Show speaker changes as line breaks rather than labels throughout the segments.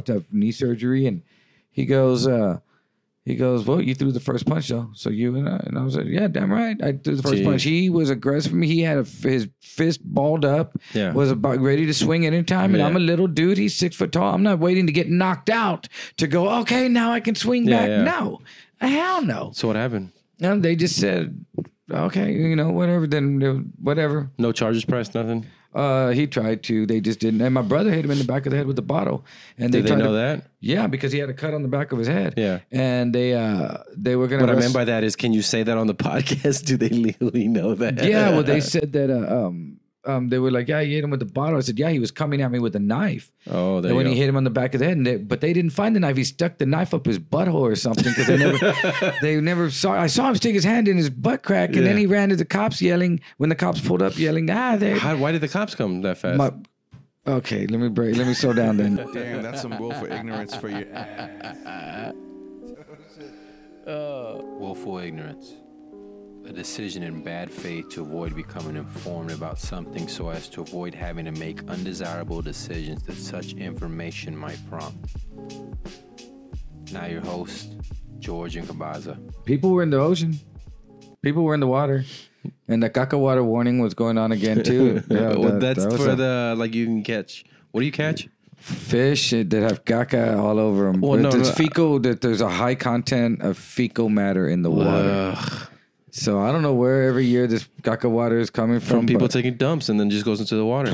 about to have knee surgery, and he goes, uh, he goes, well, you threw the first punch though, so you and I, and I was like, yeah, damn right, I threw the first
Jeez.
punch. He was aggressive. He had a, his fist balled up,
Yeah.
was about ready to swing anytime, and
Yeah.
I'm a little dude. He's six foot tall. I'm not waiting to get knocked out to go. Okay, now I can swing
Yeah,
back. No, hell no.
So what happened?
And they just said, okay, you know, whatever. Then whatever.
No charges pressed, nothing.
Uh, he tried to. They just didn't. And my brother hit him in the back of the head with the bottle. And they,
Did they
tried
know
to,
that?
Yeah, because he had a cut on the back of his head.
Yeah.
And they uh they were gonna.
What I
arrest-
meant by that is, can you say that on the podcast? Do they legally know that?
yeah, well, they said that uh, um um they were like, yeah, he hit him with the bottle. I said, yeah, he was coming at me with a knife.
Oh, there
And when
you
he hit him on the back of the head, and they, but they didn't find the knife. He stuck the knife up his butthole or something because they never, they never saw. I saw him stick his hand in his butt crack, and then he ran to the cops yelling. When the cops pulled up, yelling, ah, they.
How, why did the cops come that fast?
My, okay, let me break. Let me slow down then.
Damn, that's some willful ignorance for you.
Willful ignorance. A decision in bad faith to avoid becoming informed about something so as to avoid having to make undesirable decisions that such information might prompt. Now, your host, George and Kabaza.
People were in the ocean. People were in the water, and the caca water warning was going on again too. Yeah,
well,
that-
that's
that
for
a
the like you can catch. What do you catch?
fish that have caca all over them.
Well, no,
there's
no,
fecal. That there's a high content of fecal matter in the water.
Ugh.
So I don't know where every year this caca water is coming from.
from people
but,
taking dumps and then just goes into the water.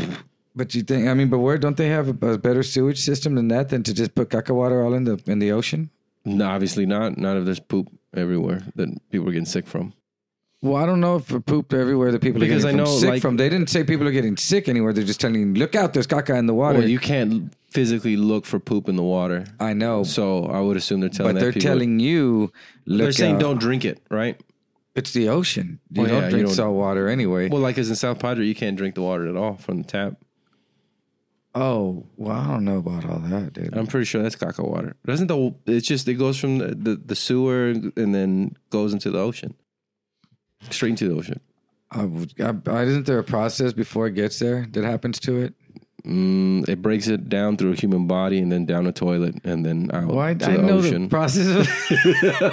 but you think? I mean, but where don't they have a, a better sewage system than that than to just put caca water all in the in the ocean?
No, obviously not. Not if there's poop everywhere that people are getting sick from.
Well, I don't know if poop everywhere that people
Because
are
I
getting from
know,
sick
like-
from. They didn't say people are getting sick anywhere. They're just telling you, look out, there's caca in the water.
Well, you can't physically look for poop in the water.
I know,
So I would assume they're telling
but they're
people-
telling you, look
they're saying
out.
don't drink it, right?
It's the ocean. You
Well,
don't
yeah, you
drink
don't-
salt water anyway.
Well, like as in South Padre, you can't drink the water at all from the tap.
oh, well, I don't know about all that, dude.
I'm pretty sure that's caca water. Doesn't the? It's just it goes from the, the, the sewer and then goes into the ocean, straight into the ocean.
I, would- I, I, isn't there a process before it gets there that happens to it?
Mm, it breaks it down through a human body and then down a toilet and then out
Well, I,
to
I
the
know
ocean.
the process.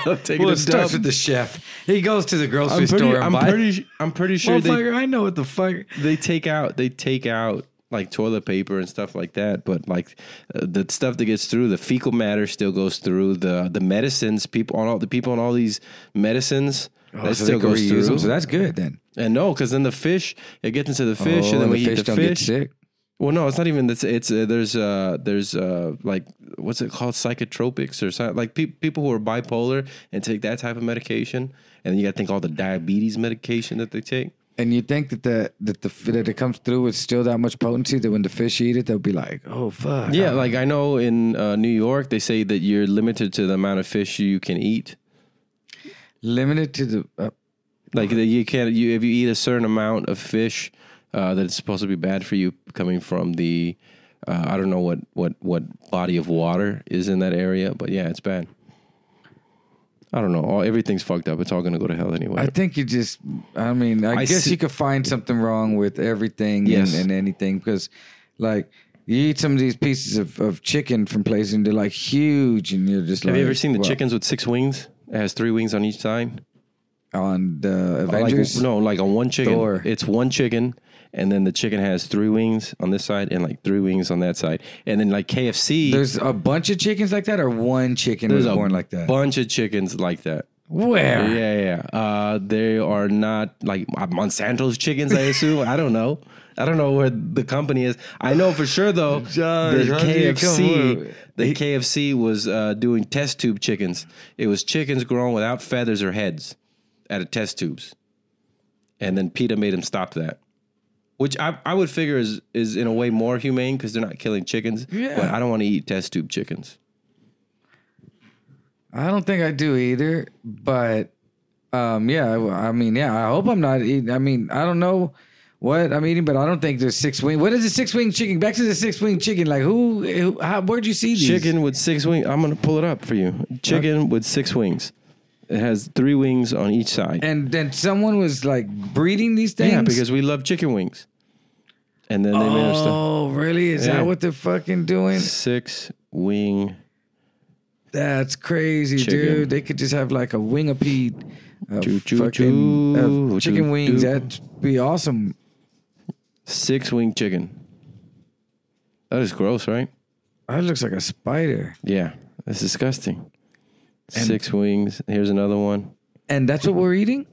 Of,
Taking
well, it starts with the chef. He goes to the grocery
I'm pretty,
store and
I'm
buys.
pretty, I'm pretty sure they,
Motherfucker, I know what the fuck.
they take out they take out like toilet paper and stuff like that but like uh, the stuff that gets through the fecal matter still goes through the the medicines people on all the people on all these medicines that
Oh, so
still goes through
them, so that's good then.
and no because then the fish it gets into the fish
oh,
and then we
the
eat
fish
the
don't get
fish
sick.
Well no it's not even it's it's uh, there's uh there's uh like what's it called psychotropics or something like pe- people who are bipolar and take that type of medication and then you got to think all the diabetes medication that they take
And you think that the that the that it comes through with still that much potency that when the fish eat it, they'll be like, "Oh fuck!"
Yeah, like I know in uh, New York, they say that you're limited to the amount of fish you can eat.
limited to the. Uh,
Like that you can't, you if you eat a certain amount of fish, uh, that it's supposed to be bad for you. Coming from the, uh, I don't know what what what body of water is in that area, but yeah, it's bad. I don't know. All everything's fucked up. It's all gonna go to hell anyway.
I think you just. I mean, I,
I
guess
see-
you could find something wrong with everything
Yes.
and, and anything because, like, you eat some of these pieces of, of chicken from places and they're like huge, and you're just like
Have
like,
you ever seen the
well,
chickens with six wings? It has three wings on each side.
on the
Like,
Avengers?
no, like on one chicken.
Thor.
It's one chicken, and then the chicken has three wings on this side and like three wings on that side. And then like KFC,
There's a bunch of chickens like that, or one chicken was born like that.
bunch of chickens like that.
Where?
Yeah, yeah. Uh, they are not like Monsanto's chickens. I assume. I don't know. I don't know where the company is. I know for sure though.
Josh,
the
how do you come
KFC, the KFC was uh, doing test tube chickens. It was chickens grown without feathers or heads out of test tubes, and then PETA made him stop that. Which I, I would figure is is in a way more humane because they're not killing chickens.
Yeah.
But I don't want to eat test tube chickens.
I don't think I do either, but um, yeah, I, I mean, yeah, I hope I'm not eating. I mean, I don't know what I'm eating, but I don't think there's six wing. What is a six wing chicken? Back to the six wing chicken. Like who? who how, where'd you see these?
Chicken with six wings. I'm gonna pull it up for you. Chicken with six wings. It has three wings on each side.
And then someone was like breeding these things.
yeah, because we love chicken wings. and then they made stuff.
Oh, really? Is
Yeah.
that what they're fucking doing?
Six wing.
That's crazy,
Chicken.
dude. They could just have like a wingapede, of
Choo, choo,
fucking
choo.
of chicken
Choo,
wings.
choo.
That'd be awesome.
Six wing chicken. That is gross, right?
That looks like a spider,
Yeah, that's disgusting. Six wings. Here's another one.
and that's what we're eating.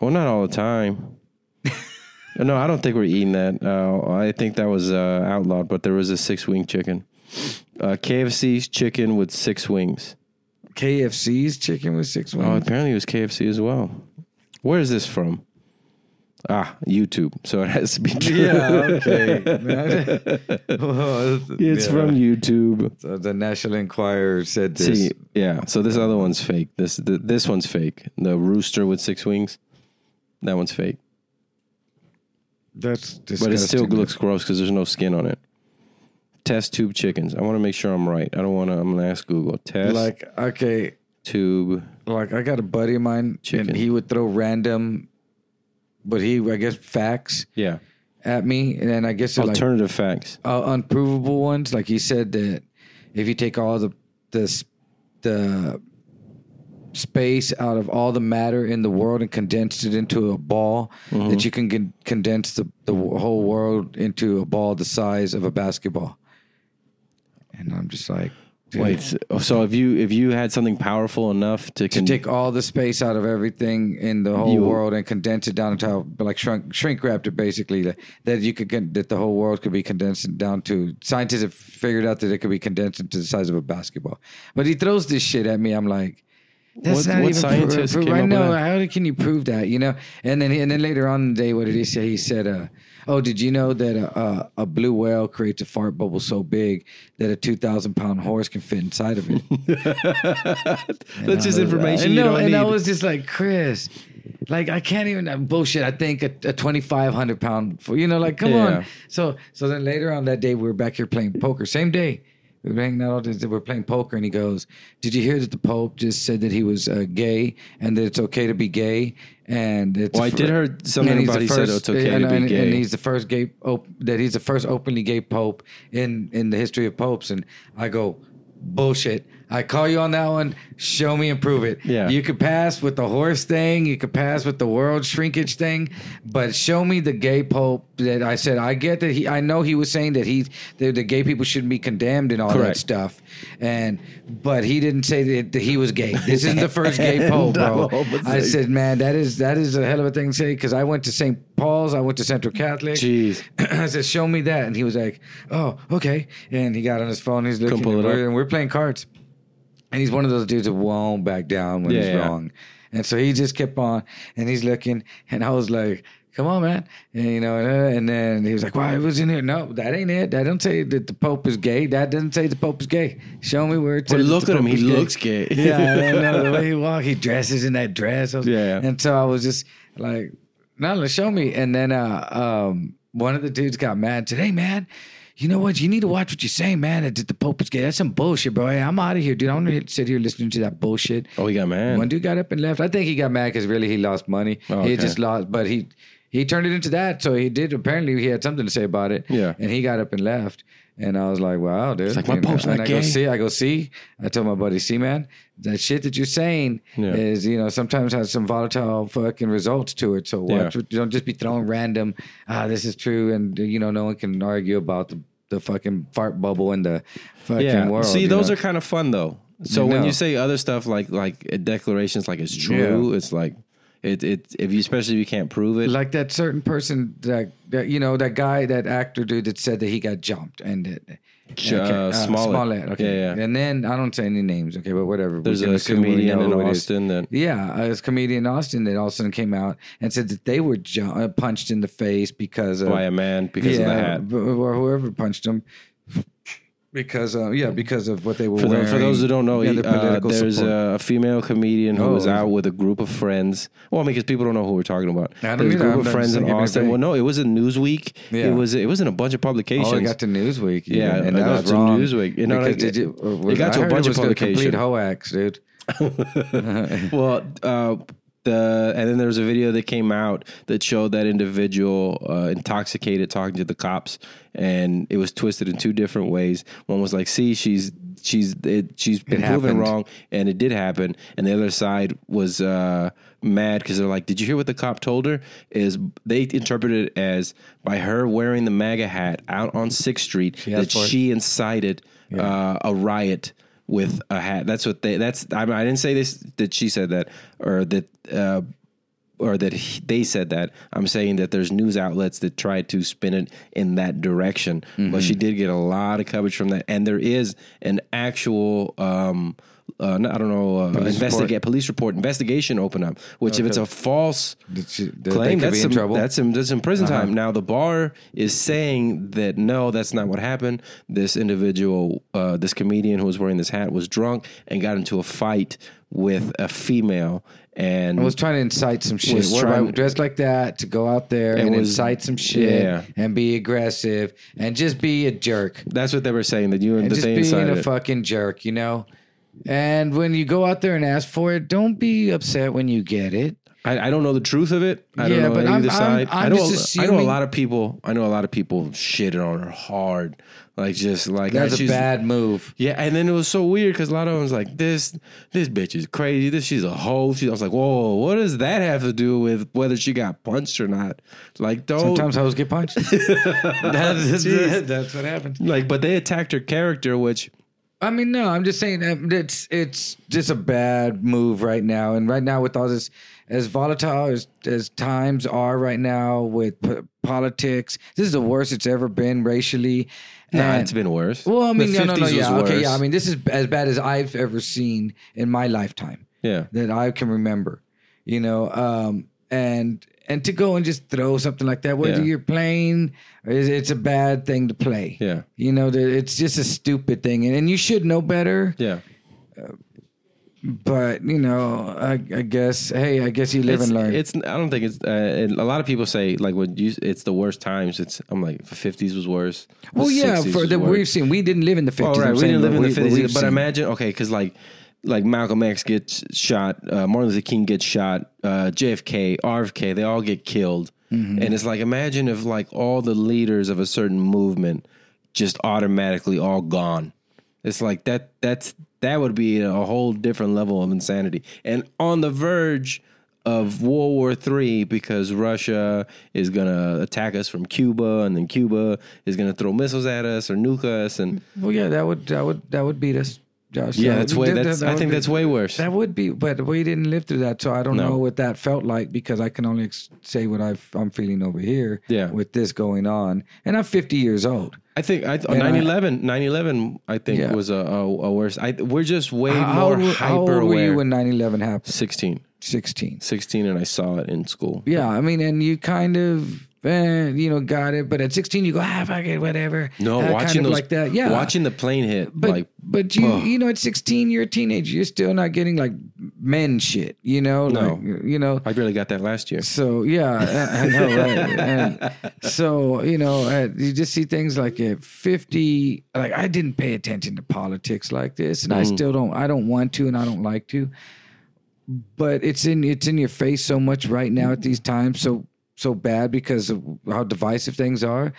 Well, not all the time. no, I don't think we're eating that. Uh, I think that was uh, outlawed, but there was a six wing chicken. Uh, KFC's chicken with six wings.
KFC's chicken with six
Oh,
wings.
Oh, apparently it was KFC as well. Where is this from? Ah, YouTube. So it has to be true.
yeah, okay. Well,
It's
yeah.
from YouTube.
So the National Enquirer said this.
See, yeah. So this other one's fake. This th- this one's fake. The rooster with six wings. That one's fake.
That's disgusting.
But it still looks gross because there's no skin on it. Test tube chickens. I want to make sure I'm right. I don't want to. I'm gonna ask Google. Test
like okay.
tube.
Like I got a buddy of mine,
Chicken.
and he would throw random, but he I guess facts
Yeah.
at me, and then I guess they're like
Alternative facts.
uh, unprovable ones. Like he said that if you take all the the s- the space out of all the matter in the world and condensed it into a ball,
Mm-hmm.
that you can con- condense the the whole world into a ball the size of a basketball. And I'm just like,
Wait. So, so if you if you had something powerful enough to,
to
con-
take all the space out of everything in the whole
You-
world and condense it down into how, like shrink shrink wrapped it basically that, that you could con- that the whole world could be condensed down to scientists have figured out that it could be condensed into the size of a basketball. But he throws this shit at me. I'm like. That's
What-
not
what
even
scientist
pro- pro-
came
I
up with
know.
that?
How can you prove that? You know. And then and then later on in the day, what did he say? He said, uh, "Oh, did you know that a, a, blue whale creates a fart bubble so big that a two thousand pound horse can fit inside of it?"
That's just information
I
you
know,
don't
and I was just like, Chris, like I can't even uh, bullshit. I think a, a twenty five hundred pound, you know, like come
Yeah.
on. So so then later on that day, we were back here playing poker. Same day, we were hanging out. all day, We were playing poker, and he goes, "Did you hear that the Pope just said that he was uh, gay and that it's okay to be gay?" And it's
Well, I did heard something
and
about
the
he said it's okay
and,
to be
and,
gay.
and he's the first gay op- that he's the first openly gay pope in in the history of popes. And I go, bullshit. I call you on that one. Show me and prove it.
Yeah.
You could pass with the horse thing. You could pass with the world shrinkage thing, but show me the gay pope that I said. I get that he. I know he was saying that he that the gay people shouldn't be condemned and all that stuff, and but he didn't say that, he was gay. This isn't the first gay pope, bro. I said, man, that is that is a hell of a thing to say because I went to St. Paul's. I went to Central Catholic.
Jeez.
I said, "Show me that," and he was like, "Oh, okay." And he got on his phone. He's looking, and
it
we're, and we're playing cards. And he's one of those dudes that won't back down when
Yeah,
he's
yeah.
wrong. And so he just kept on, and he's looking, and I was like, "Come on, man!" And you know, and, and then he was like, "Why it was in here?" No, that ain't it. That don't say that the Pope is gay. That doesn't say the Pope is gay. Show me where it says. that
look at him. He
is
looks gay.
yeah, I know the way he walks. He dresses in that dress. Was-
Yeah.
And so I was just like, no, let's show me. And then uh, um, one of the dudes got mad Today, hey, man, you know what? You need to watch what you're saying, man. That the Pope is gay. That's some bullshit, bro. Hey, I'm out of here, dude. I don't want to sit here listening to that bullshit.
Oh, he got mad.
One dude got up and left. I think he got mad because really he lost money.
Oh,
He just lost, but he he turned it into that. So he did. Apparently, he had something to say about it.
Yeah.
And he got up and left. And I was like, wow, dude.
like, my
You know,
Pope's
and
not
I go,
gay.
see, I go, see. I told my buddy, see, man, that shit that you're saying
Yeah.
is, you know, sometimes has some volatile fucking results to it. So watch,
Yeah.
don't just be throwing random, ah, this is true. And, you know, no one can argue about the, the fucking fart bubble in the fucking
yeah.
world.
See,
you
those
know?
are kind of fun though. So when you say other stuff like like declarations like it's true, it's like it it if you especially if you can't prove it.
like that certain person that, that you know that guy that actor dude that said that he got jumped and it,
J- uh, Smollett.
okay
Yeah, yeah.
and then I don't say any names okay but whatever
There's a comedian in
who it is.
Austin that
yeah uh, it's comedian Austin that all of a sudden came out and said that they were ju- uh, punched in the face because of
by a man because
yeah
of the hat.
or whoever punched them because uh, yeah because of what they were
For, the, for those who don't know,
yeah,
uh, there's
support.
a female comedian who
Oh.
was out with a group of friends. Well, I mean, because people don't know who we're talking about.
I don't
There's a group
I'm
of friends in Austin. Well, no, it was in Newsweek.
Yeah.
It was it was in a bunch of publications.
Oh, it got to Newsweek.
Yeah,
and that
got
was
to
wrong.
Newsweek. You know, like,
did you, uh,
it got
I
to a bunch
it
of
was the complete hoax, dude.
well, uh, the and then there was a video that came out that showed that individual uh, intoxicated talking to the cops, and it was twisted in two different ways. One was like, "See, she's she's it, she's been proven wrong, and it did happen," and the other side was uh, mad because they're like, "Did you hear what the cop told her?" Is they interpreted it as by her wearing the MAGA hat out on Sixth Street that
for it.
she incited uh, a riot with a hat. That's what they. That's I, I didn't say this that she said that or that. Uh, or that he, they said that. I'm saying that there's news outlets that tried to spin it in that direction, but she did get a lot of coverage from that. And there is an actual, um, uh, I don't know, uh,
Police
investigate
report?
police report investigation open up. Which if it's a false
she- that they
claim,
could
that's
be in
some,
trouble? Uh-huh.
that's some that's some prison time. Now the bar is saying that no, that's not what happened. This individual, uh, this comedian who was wearing this hat, was drunk and got into a fight with a female. And
I was trying to incite some shit.
Was trying-
dressed like that to go out there and
was-
incite some shit
yeah.
and be aggressive and just be a jerk
that's what they were saying that you and that
just being a
it.
fucking jerk, you know. And when you go out there and ask for it, don't be upset when you get it.
I, I don't know the truth of it. I
Yeah,
don't know
but
either
I'm- I'm-
side.
I'm
I know. I know a lot of people. I know a lot of people shitted on her hard, like just like
That's a bad move.
Yeah, and then it was so weird because a lot of them was like, "This, this bitch is crazy. This, she's a hoe." She, I was like, "Whoa, what does that have to do with whether she got punched or not?" Like, don't
Sometimes hoes get punched. that's,
Jeez.
that's what happens.
like, but they attacked her character, which
I mean, no, I'm just saying that it's it's just a bad move right now, and right now with all this, as volatile as as times are right now with p- politics, this is the worst it's ever been racially.
nah,
And-
it's been worse.
well, I mean,
The
no, no, no,
50s
yeah, okay, yeah. I mean, this is as bad as I've ever seen in my lifetime
yeah,
that I can remember. You know, um, and and to go and just throw something like that, whether
Yeah.
you're playing, it's a bad thing to play.
yeah,
You know, it's just a stupid thing, and, and you should know better.
yeah.
But you know, I, I guess, hey, I guess you live
it's,
and learn.
It's. I don't think it's. Uh, a lot of people say like when you. It's the worst times. It's. I'm like the 50s was worse. The
well, yeah,
60s
for the we've seen, we didn't live in the fifties.
Oh right, we didn't live in the fifties, but
seen.
imagine okay, because like like Malcolm X gets shot, uh, Martin Luther King gets shot, uh, JFK, RFK, they all get killed,
Mm-hmm.
and it's like imagine if like all the leaders of a certain movement just automatically all gone. It's like that. That's that would be a whole different level of insanity, and on the verge of World War Three because Russia is gonna attack us from Cuba, and then Cuba is gonna throw missiles at us or nuke us, and
Well, yeah, that would that would that would beat us, Josh.
yeah,
So
that's way.
that-
That's
that
I think
be-
that's way worse.
That would be, but we didn't live through that, so I don't
No.
know what that felt like because I can only ex- say what I've, I'm feeling over here.
Yeah.
with this going on, and I'm 50 years old.
I think I,
And
9/11, 9/11, I think
Yeah.
was a, a, a worse. I, we're just way
How, how
more
were-
hyper
how old were you when 9/11 happened?
16,
16.
16, and I saw it in school.
Yeah, I mean, and you kind of, eh, you know, got it, but at 16 you go, ah, fuck it, whatever.
No,
Uh, kind
watching
of
those
like that. Yeah,
watching the plane hit,
But
like
but you
ugh.
you know at 16 you're a teenager. You're still not getting like men shit. You know,
No.
like you know.
I barely got that last year.
So yeah, I, I know, right? And so you know, uh, you just see things like at 50. Like I didn't pay attention to politics like this, and I
Mm-hmm.
still don't. I don't want to, and I don't like to. But it's in it's in your face so much right now at these times, so so bad because of how divisive things are.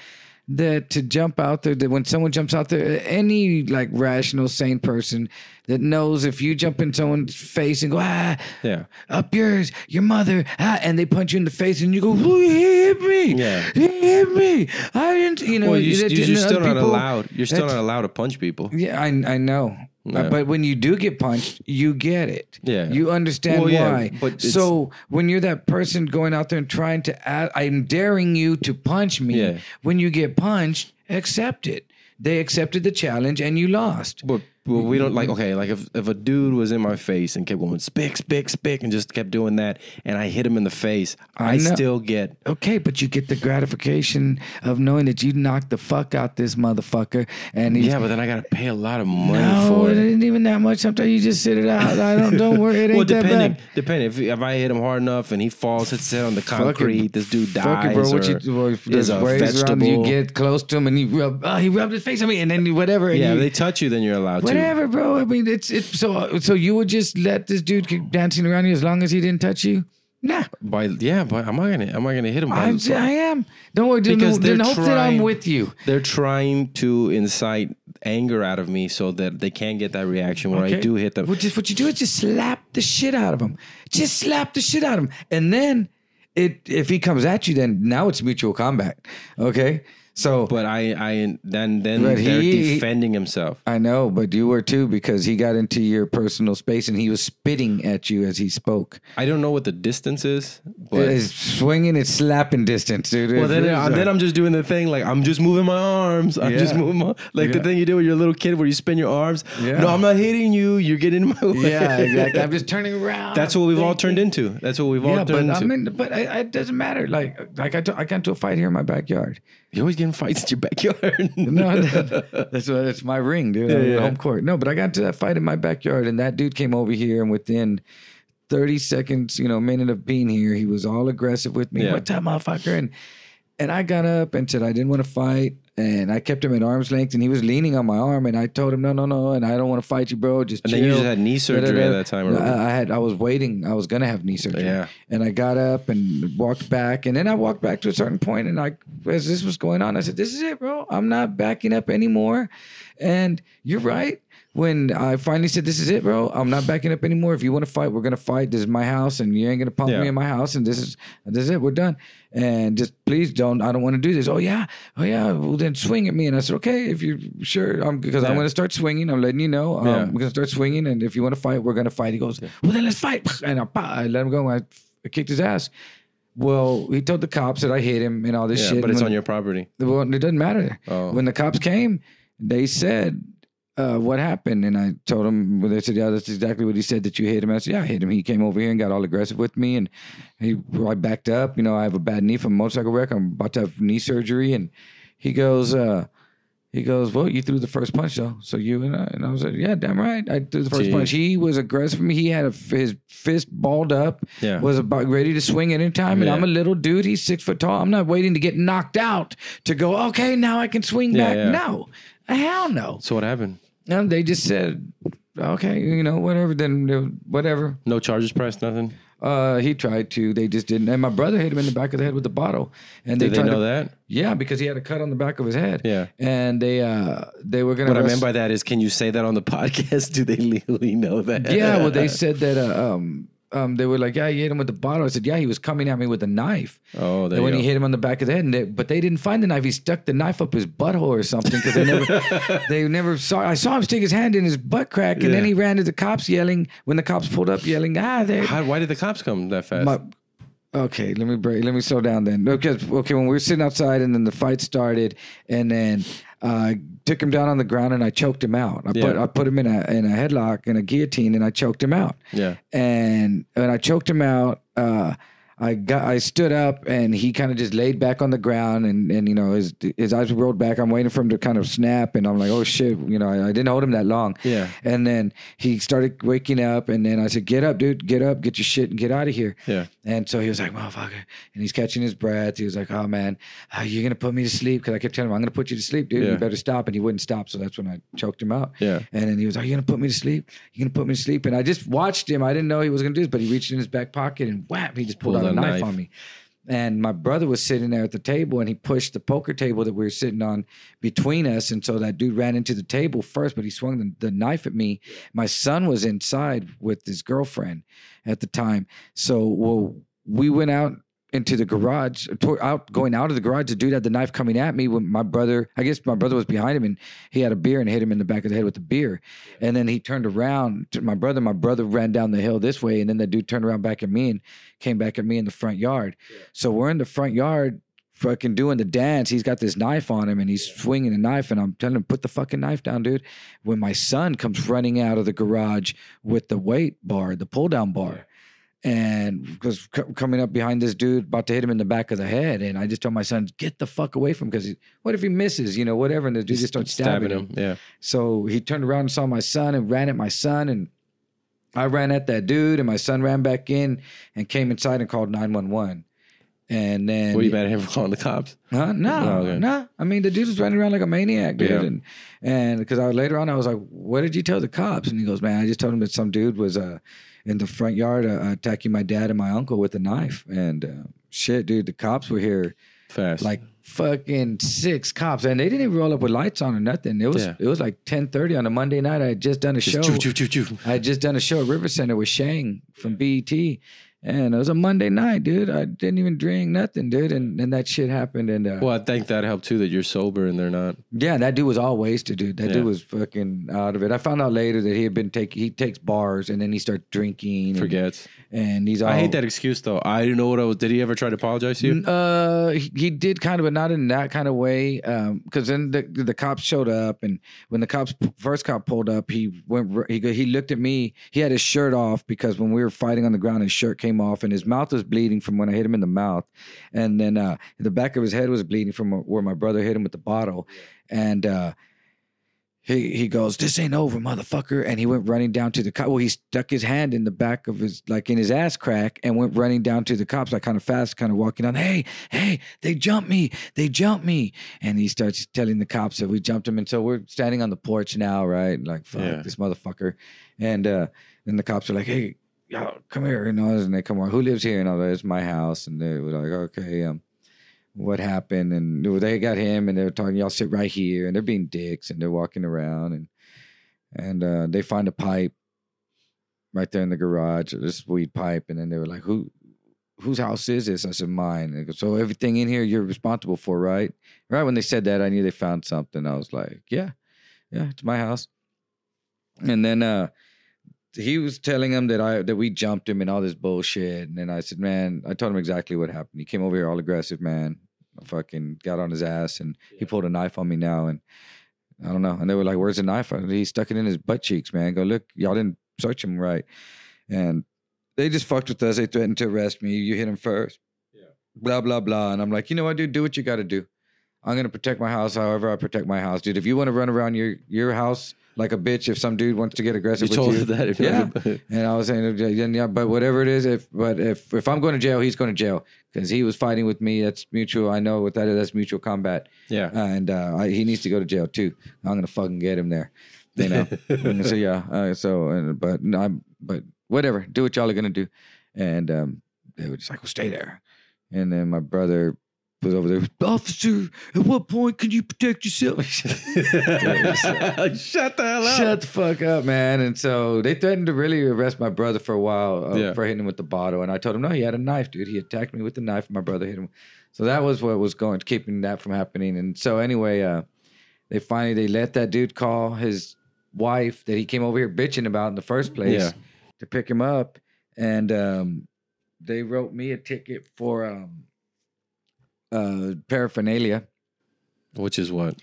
That to jump out there, that when someone jumps out there, any like rational, sane person that knows if you jump in someone's face and go ah,
Yeah.
up yours, your mother, ah, and they punch you in the face, and you go, "Ooh, he hit me,
Yeah.
he hit me. I didn't, you know.
Well, you,
that-
you, are still not allowed. You're still not allowed to punch people.
Yeah, I I know. Uh,
Yeah.
but when you do get punched, you get it.
Yeah.
you understand
Well, yeah,
why.
but it's-
so when you're that person going out there and trying to, add, I'm daring you to punch me.
Yeah.
When you get punched, accept it. They accepted the challenge, and you lost.
But well, we don't like mm-hmm. okay, like if, if a dude was in my face and kept going spick, spick, spick, and just kept doing that, and I hit him in the face, I,
I know.
still get
Okay, but you get the gratification of knowing that you knocked the fuck out this motherfucker, and he's
yeah, but then I gotta pay a lot of money
no,
for
it
it.
ain't even that much. Sometimes you just sit it out. I don't don't worry, it ain't
Well,
that
depending,
bad.
depending if if I hit him hard enough and he falls, hits his head on the
it.
concrete, this dude dies
Fuck it, bro. What you, well,
is
there's
a
around, you get close to him and he rub, oh, he rubbed his face on me, and then whatever. And
yeah,
you,
if they touch you, then you're allowed to.
Whatever, bro. I mean, it's it's so so you would just let this dude keep dancing around you as long as he didn't touch you. Nah.
By yeah, but am I gonna am I gonna hit him? By,
I'm, I am. Don't worry. Then,
Because
then
they're
hope that I'm with you.
they're trying to incite anger out of me so that they can't get that reaction when I do hit them.
Well, just what you do is just slap the shit out of him. Just slap the shit out of him, and then it if he comes at you, then now it's mutual combat. Okay, so
But I, I then then they're
he-
defending himself.
I know, but you were too because he got into your personal space and he was spitting at you as he spoke.
I don't know what the distance is, but
It's swinging, it's slapping distance, dude.
well, then,
It's-
uh, then I'm just doing the thing like I'm just moving my arms. I'm just moving my like the thing you do with your little kid where you spin your arms.
Yeah.
No, I'm not hitting you. You're getting in my way.
yeah, exactly. I'm just turning around.
That's what we've all turned into. That's what we've all
Yeah, but
turned
I
into.
mean, but I, I- it doesn't matter. Like, like I, I, t- I got into a fight here in my backyard.
You're always getting fights in your backyard.
No, that's what it's my ring, dude. I'm
yeah.
home court. No, but I got into that fight in my backyard, and that dude came over here, and within 30 seconds, you know, minute of being here, he was all aggressive with me.
Yeah.
What's up, motherfucker? And and I got up and said I didn't want to fight, and I kept him at arm's length, and he was leaning on my arm, and I told him, no, no, no, and I don't want to fight you, bro. Just
And then you just had knee surgery at that time, or-
I, I had, I was waiting. I was gonna have knee surgery.
Yeah.
And I got up and walked back, and then I walked back to a certain point, and I, as this was going on, I said, "This is it, bro. I'm not backing up anymore." And you're right. When I finally said, "This is it, bro. I'm not backing up anymore. If you want to fight, we're gonna fight. This is my house, and you ain't gonna pump
Yeah.
me in my house. And this is this is it. We're done. And just please don't. I don't want to do this. Oh yeah, oh yeah. Well then swing at me. And I said, okay, if you're sure, I'm because I'm gonna start swinging. I'm letting you know. Um,
Yeah.
I'm gonna start swinging, and if you want to fight, we're gonna fight. He goes, well then let's fight. And I, I let him go. I, I kicked his ass. Well, he told the cops that I hit him and all this
yeah,
shit.
but it's
When-
on your property.
well, it doesn't matter.
Oh.
When the cops came, they said, uh, "What happened?" And I told him, Well, they said, "Yeah, that's exactly what he said. That you hit him." I said, "Yeah, I hit him. He came over here and got all aggressive with me, and he I backed up. You know, I have a bad knee from a motorcycle wreck. I'm about to have knee surgery." And he goes, uh, "He goes, well, you threw the first punch though. So you and I." And I was like, "Yeah, damn right. I threw the first
Jeez.
punch." He was aggressive. He had a, his fist balled up.
Yeah.
Was about ready to swing at any time. And
Yeah.
I'm a little dude. He's six foot tall. I'm not waiting to get knocked out to go, okay, now I can swing
Yeah,
back. No. Hell no.
So what happened?
And they just said, okay, you know, whatever, then whatever.
No charges pressed, nothing.
Uh, he tried to. They just didn't. And my brother hit him in the back of the head with the bottle. And
Did they know
to-
that?
Yeah, because he had a cut on the back of his head.
Yeah.
And they uh they were gonna
What I meant by that is, can you say that on the podcast? Do they legally know that?
Yeah, well, they said that uh, um um they were like, yeah, you hit him with the bottle. I said, yeah, he was coming at me with a knife.
Oh, there
and when
you
he hit him on the back of the head, and they, but they didn't find the knife. He stuck the knife up his butthole or something because they never, they never saw. I saw him stick his hand in his butt crack, and then he ran to the cops yelling. When the cops pulled up, yelling, ah, they.
How, why did the cops come that fast?
My, okay, let me break. Let me slow down then. Because okay, when we were sitting outside, and then the fight started, and then uh, took him down on the ground, and I choked him out. I put I put him in a in a headlock and a guillotine, and I choked him out
yeah.
and when I choked him out, uh, I got I stood up and he kind of just laid back on the ground and and you know his his eyes rolled back. I'm waiting for him to kind of snap and I'm like, oh shit, you know I, I didn't hold him that long.
Yeah.
And then he started waking up and then I said, get up, dude, get up, get your shit and get out of here.
Yeah.
And so he was like, motherfucker, and he's catching his breath. He was like, oh man, uh, you're gonna put me to sleep because I kept telling him I'm gonna put you to sleep, dude.
Yeah.
You better stop. And he wouldn't stop, so that's when I choked him out.
Yeah.
And then he was like, "You gonna put me to sleep? You gonna put me to sleep?" And I just watched him. I didn't know he was gonna do this, but he reached in his back pocket and whap, he just pulled,
Pulled
out a knife,
knife.
on me. And my brother was sitting there at the table, and he pushed the poker table that we were sitting on between us, and so that dude ran into the table first, but he swung the, the knife at me. My son was inside with his girlfriend at the time, so well, we went out into the mm-hmm. garage, toward, out going out of the garage. The dude had the knife coming at me. When my brother, I guess my brother was behind him, and he had a beer and hit him in the back of the head with the beer. And then he turned around to my brother. My brother ran down the hill this way, and then the dude turned around back at me and came back at me in the front yard. So we're in the front yard. Fucking doing the dance. He's got this knife on him and he's swinging a knife. And I'm telling him, put the fucking knife down, dude. When my son comes running out of the garage with the weight bar, the pull down bar and was c- coming up behind this dude, about to hit him in the back of the head. And I just told my son, "Get the fuck away from him," because what if he misses? You know, whatever. And the dude just starts stabbing, him.
Yeah.
So he turned around and saw my son and ran at my son, and I ran at that dude, and my son ran back in and came inside and called nine one one. And then
Were you mad at him for calling the cops?
Huh? No,
Oh, okay.
no. I mean, the dude was running around like a maniac, dude.
Yeah.
And and because I was later on, I was like, "What did you tell the cops?" And he goes, "Man, I just told him that some dude was uh in the front yard uh, attacking my dad and my uncle with a knife." And uh, shit, dude, the cops were here
Fast.
like fucking six cops, and they didn't even roll up with lights on or nothing. It was
Yeah.
it was like ten thirty on a Monday night. I had just done a
Just
show.
choo, choo, choo, choo.
I had just done a show at River Center with Shang from BET. And it was a Monday night, dude. I didn't even drink nothing, dude. And and that shit happened. And uh,
Well, I think that helped too that you're sober and they're not.
yeah, that dude was all wasted, dude. That
Yeah.
dude was fucking out of it. I found out later that he had been taking he takes bars and then he starts drinking. And,
Forgets.
And he's all
I hate that excuse though. I didn't know what I was. Did he ever try to apologize to you?
Uh, he, he did kind of, but not in that kind of way. Um, because then the the cops showed up, and when the cops first cop pulled up, he went. He he looked at me. He had his shirt off because when we were fighting on the ground, his shirt came off, and his mouth was bleeding from when I hit him in the mouth, and then uh, the back of his head was bleeding from where my brother hit him with the bottle, and uh. He he goes, this ain't over, motherfucker, and he went running down to the cop. Well, he stuck his hand in the back of his, like in his ass crack, and went running down to the cops, like kind of fast, kind of walking down. Hey, hey, they jumped me, they jumped me, and he starts telling the cops that we jumped him, and so we're standing on the porch now, right? Like fuck
Yeah.
this motherfucker, and uh, then the cops are like, hey, y'all come here, you know, and they come on, who lives here? And all that, it's my house, and they were like, okay, um what happened and they got him and they were talking y'all sit right here and they're being dicks and they're walking around and and uh, they find a pipe right there in the garage this weed pipe and then they were like who whose house is this? I said mine. Go, so everything in here you're responsible for right? Right when they said that i knew they found something. I was like yeah yeah it's my house. And then uh he was telling him that I that we jumped him and all this bullshit. And then I said, man, I told him exactly what happened. He came over here all aggressive, man. I fucking got on his ass and he pulled a knife on me now. And I don't know. And they were like, where's the knife? And he stuck it in his butt cheeks, man. Go look, y'all didn't search him right. And they just fucked with us. They threatened to arrest me. You hit him first. Yeah. Blah, blah, blah. And I'm like, you know what, dude? Do what you got to do. I'm gonna protect my house however I protect my house, dude. If you want to run around your your house like a bitch, if some dude wants to get
You
aggressive with
told
you,
that. If
yeah.
you
and I was saying, yeah, but whatever it is, if but if if I'm going to jail, he's going to jail because he was fighting with me. That's mutual. I know what that is. That's mutual combat,
yeah.
and uh, I, he needs to go to jail too. I'm going to fucking get him there, you know. So yeah, uh, so and, but no, I'm but whatever. Do what y'all are going to do, and um, they were just like, well, stay there. And then my brother was over there, officer. At what point can you protect yourself?
Shut the hell up.
Shut the fuck up, man. And so they threatened to really arrest my brother for a while uh,
Yeah.
for hitting him with the bottle. And I told him, no, he had a knife, dude. He attacked me with the knife. My brother hit him. So that was what was going, keeping that from happening. And so anyway, uh, they finally they let that dude call his wife that he came over here bitching about in the first place
Yeah.
to pick him up. And um, they wrote me a ticket for um, uh, paraphernalia.
Which is what?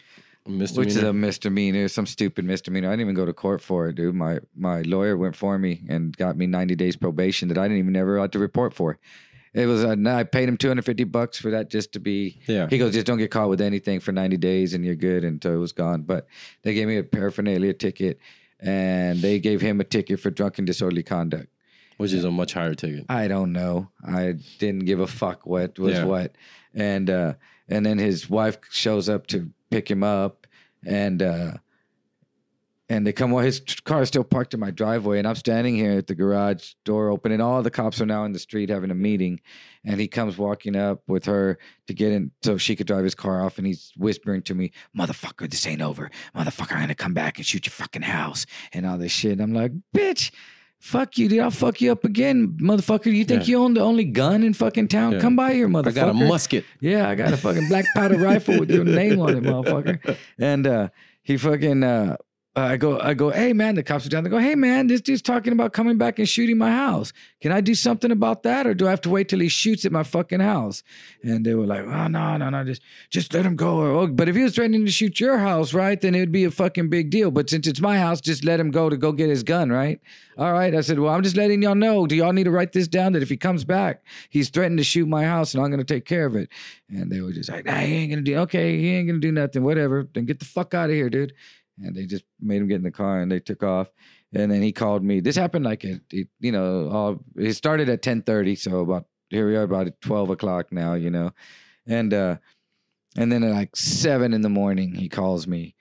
A misdemeanor?
Which is a misdemeanor, some stupid misdemeanor. I didn't even go to court for it, dude. My my lawyer went for me and got me 90 days probation that I didn't even ever have to report for. It was uh, I paid him 250 bucks for that just to be.
Yeah.
He goes, just don't get caught with anything for 90 days and you're good until it was gone. But they gave me a paraphernalia ticket and they gave him a ticket for drunken disorderly conduct.
Which is a much higher ticket.
I don't know. I didn't give a fuck what was
Yeah.
what. And uh and then his wife shows up to pick him up and uh and they come Well, his car is still parked in my driveway and I'm standing here at the garage door open and all the cops are now in the street having a meeting. And he comes walking up with her to get in so she could drive his car off and he's whispering to me motherfucker this ain't over. Motherfucker I'm gonna come back and shoot your fucking house and all this shit. And I'm like bitch Fuck you, dude. I'll fuck you up again, motherfucker. You think
Yeah.
you own the only gun in fucking town?
Yeah.
Come by here, motherfucker.
I got a musket.
Yeah, I got a fucking black powder rifle with your name on it, motherfucker. And uh, he fucking, uh, Uh, I go, I go, hey man, the cops are down. They go, hey man, this dude's talking about coming back and shooting my house. Can I do something about that, or do I have to wait till he shoots at my fucking house? And they were like, oh no, no, no, just, just let him go. Or, oh, but if he was threatening to shoot your house, right, then it would be a fucking big deal. But since it's my house, just let him go to go get his gun, right? All right. I said, well, I'm just letting y'all know. Do y'all need to write this down that if he comes back, he's threatened to shoot my house and I'm to take care of it. And they were just like, nah, he ain't to do, okay, he ain't to do nothing, whatever. Then get the fuck out of here, dude. And they just made him get in the car and they took off. And then he called me. This happened like, it, you know, all, it started at 1030. So about here we are about twelve o'clock now, you know, and uh, and then at like seven in the morning, he calls me,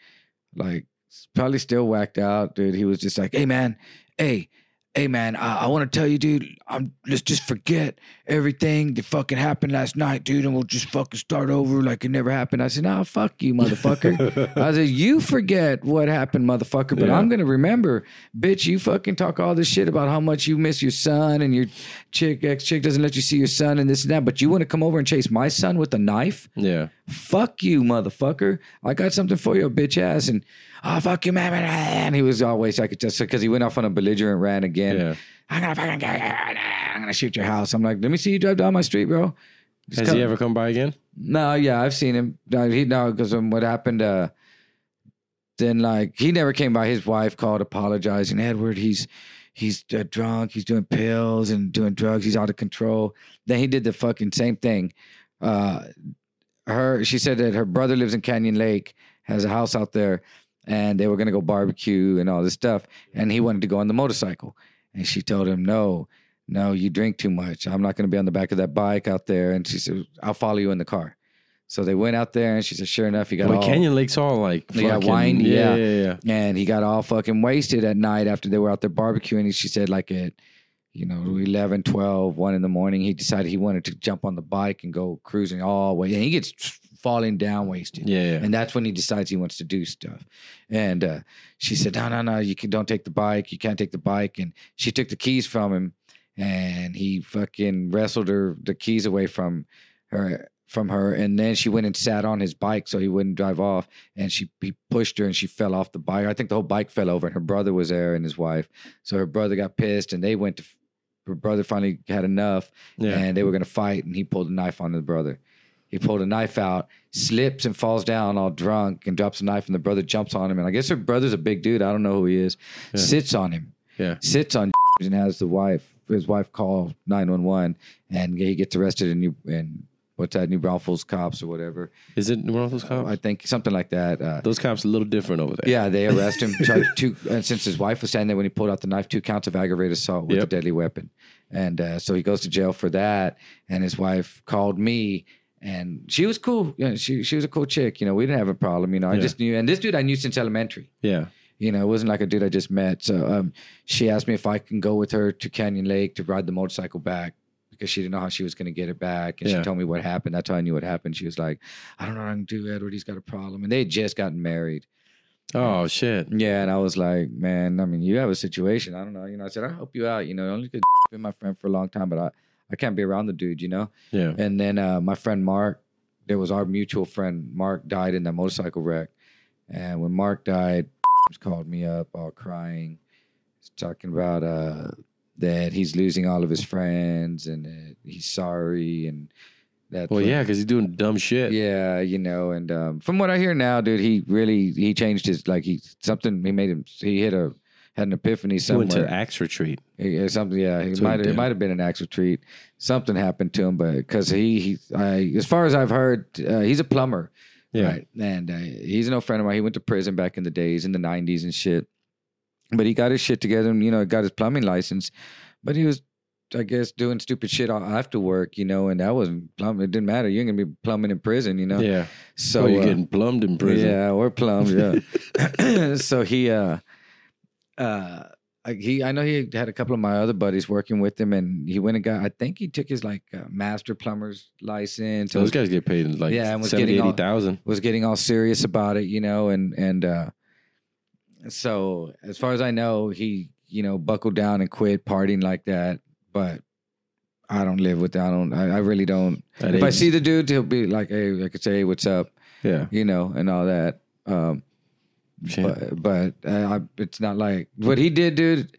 like probably still whacked out, dude. He was just like, "Hey, man, hey." Hey man, I, I want to tell you, dude. I'm let's just forget everything that fucking happened last night, dude, and we'll just fucking start over like it never happened. I said, "Nah, fuck you, motherfucker." I said, "You forget what happened, motherfucker, but
Yeah.
I'm gonna remember, bitch. You fucking talk all this shit about how much you miss your son and your chick ex chick doesn't let you see your son and this and that, but you want to come over and chase my son with a knife?
Yeah.
Fuck you, motherfucker. I got something for you, bitch ass. And oh fuck you, man. And he was always like just because he went off on a belligerent rant again.
Yeah.
I'm gonna fucking get I'm gonna shoot your house. I'm like, let me see you drive down my street, bro. Just
Has
come-
he ever come by again?
no, yeah, I've seen him. No, he no, because what happened? Uh, then like he never came by. His wife called apologizing. Edward, he's he's uh, drunk. He's doing pills and doing drugs. He's out of control. Then he did the fucking same thing. Uh, her, she said that her brother lives in Canyon Lake, has a house out there, and they were gonna go barbecue and all this stuff. And he wanted to go on the motorcycle, and she told him no. No, you drink too much. I'm not going to be on the back of that bike out there. And she said, I'll follow you in the car. So they went out there, and she said, sure enough, he got
Well,
all
Canyon Lake's all like
They got
fucking-
wine, yeah.
yeah, yeah, yeah.
and he got all fucking wasted at night after they were out there barbecuing. And she said, like at, you know, 11, 12, 1 in the morning, he decided he wanted to jump on the bike and go cruising all the way. And he gets falling down wasted.
Yeah, yeah.
And that's when he decides he wants to do stuff. And uh, she said, no, no, no, you can, don't take the bike. You can't take the bike. And she took the keys from him and he fucking wrestled her the keys away from her from her and then she went and sat on his bike so he wouldn't drive off and she he pushed her and she fell off the bike i think the whole bike fell over and her brother was there and his wife so her brother got pissed and they went to her brother finally had enough
Yeah.
and they were going to fight and he pulled a knife on the brother he pulled a knife out slips and falls down all drunk and drops a knife and the brother jumps on him and i guess her brother's a big dude i don't know who he is sits on him
Yeah.
sits on and has the wife his wife call 911 and he gets arrested in new and what's that new braunfels cops or whatever
Is it New those cops?
i think something like that uh,
those cops are a little different over there.
yeah they arrest him charge two and since his wife was standing there when he pulled out the knife two counts of aggravated assault with
Yep.
a deadly weapon and uh, so he goes to jail for that and his wife called me and she was cool yeah she, she was a cool chick you know we didn't have a problem you know i
Yeah.
just knew and this dude i knew since elementary
Yeah.
you know, it wasn't like a dude I just met. So um, she asked me if I can go with her to Canyon Lake to ride the motorcycle back because she didn't know how she was going to get it back. And
Yeah.
she told me what happened. That's how I knew what happened. She was like, I don't know what I can do, Edward. He's got a problem. And they had just gotten married.
Oh shit.
Yeah. And I was like, man, I mean, you have a situation. I don't know. You know, I said, I'll help you out. You know, only because been my friend for a long time, but I, I can't be around the dude, you know?
Yeah.
And then uh, my friend Mark, there was our mutual friend Mark died in that motorcycle wreck. And when Mark died, he called me up all crying, He's talking about uh, that he's losing all of his friends and that he's sorry and that.
Well, yeah, because he's doing dumb shit.
Yeah, you know, and um, from what I hear now, dude, he really he changed his like he something he made him he hit a had an epiphany
He
somewhere.
went to axe retreat.
Yeah, something. Yeah, it
he
might it might have been an axe retreat. Something happened to him, but because he, he I, as far as I've heard, uh, he's a plumber.
Yeah.
Right, and uh, he's no friend of mine. He went to prison back in the days in the '90s and shit. But he got his shit together, and you know, got his plumbing license. But he was, I guess, doing stupid shit after work, you know, and that wasn't plumbing. It didn't matter. You ain't gonna be plumbing in prison, you know.
Yeah.
So
oh, you're
uh,
getting plumbed in prison.
yeah, or plumbed. Yeah. so he, uh, uh, he, I know he had a couple of my other buddies working with him, and he went and got. I think he took his like uh, master plumber's license.
So those guys get paid like
Yeah, and was
70,
getting all-
80,000.
was getting all serious about it, you know, and and uh, so as far as I know, he you know buckled down and quit partying like that. But I don't live with that. I don't. I, I really don't.
At
if I see the dude, he'll be like, "Hey, I could say, hey, what's up?"
Yeah.
You know, and all that. Um,
Shit.
but but uh, I, it's not like what he did, dude.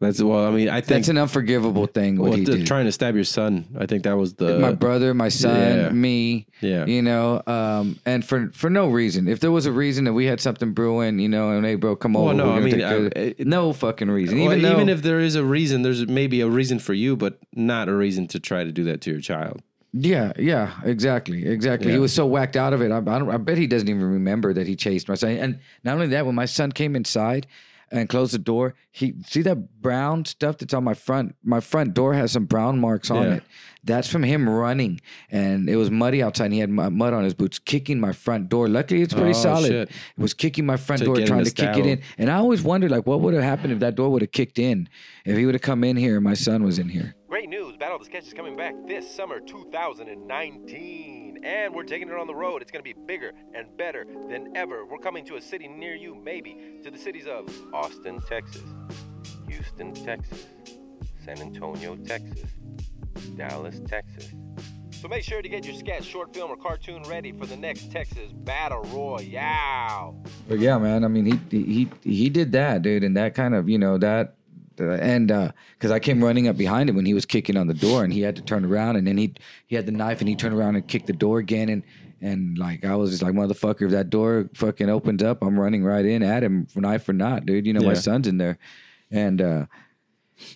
That's well. I mean, I think
That's an unforgivable thing. What
well,
he
the-
did.
trying to stab your son. I think that was the
my brother, my son,
yeah.
me.
Yeah.
You know, um, and for for no reason. If there was a reason that we had something brewing, you know, and hey, bro, come
Well,
over.
no, I mean,
take care of
I-
it. no fucking reason.
Well,
even
even, if there is a reason, there's maybe a reason for you, but not a reason to try to do that to your child.
Yeah, yeah, exactly, exactly. He was so whacked out of it. I, I don't. I bet he doesn't even remember that he chased my son. And not only that, when my son came inside. and closed the door. He see that brown stuff that's on my front. My front door has some brown marks on
Yeah.
it. That's from him running, and it was muddy outside. and He had mu- mud on his boots, kicking my front door. Luckily, it's pretty
Oh,
solid.
shit.
It was kicking my front
To
door, trying
to
to kick it in. And I always wondered, like, what would have happened if that door would have kicked in? If he would have come in here and my son was in here.
Great news! Battle of the Sketch is coming back this summer 2019. And we're taking it on the road. It's going to be bigger and better than ever. We're coming to a city near you, maybe to the cities of Austin, Texas, Houston, Texas, San Antonio, Texas, Dallas, Texas. So make sure to get your sketch, short film, or cartoon ready for the next Texas Battle Royale.
But yeah, man. I mean, he he he did that, dude, and that kind of you know that. Uh, and because I came running up behind him when he was kicking on the door, and he had to turn around, and then he he had the knife, and he turned around and kicked the door again, and and like I was just like motherfucker, if that door fucking opens up, I'm running right in at him, knife or not, dude. You know my son's in there, and uh,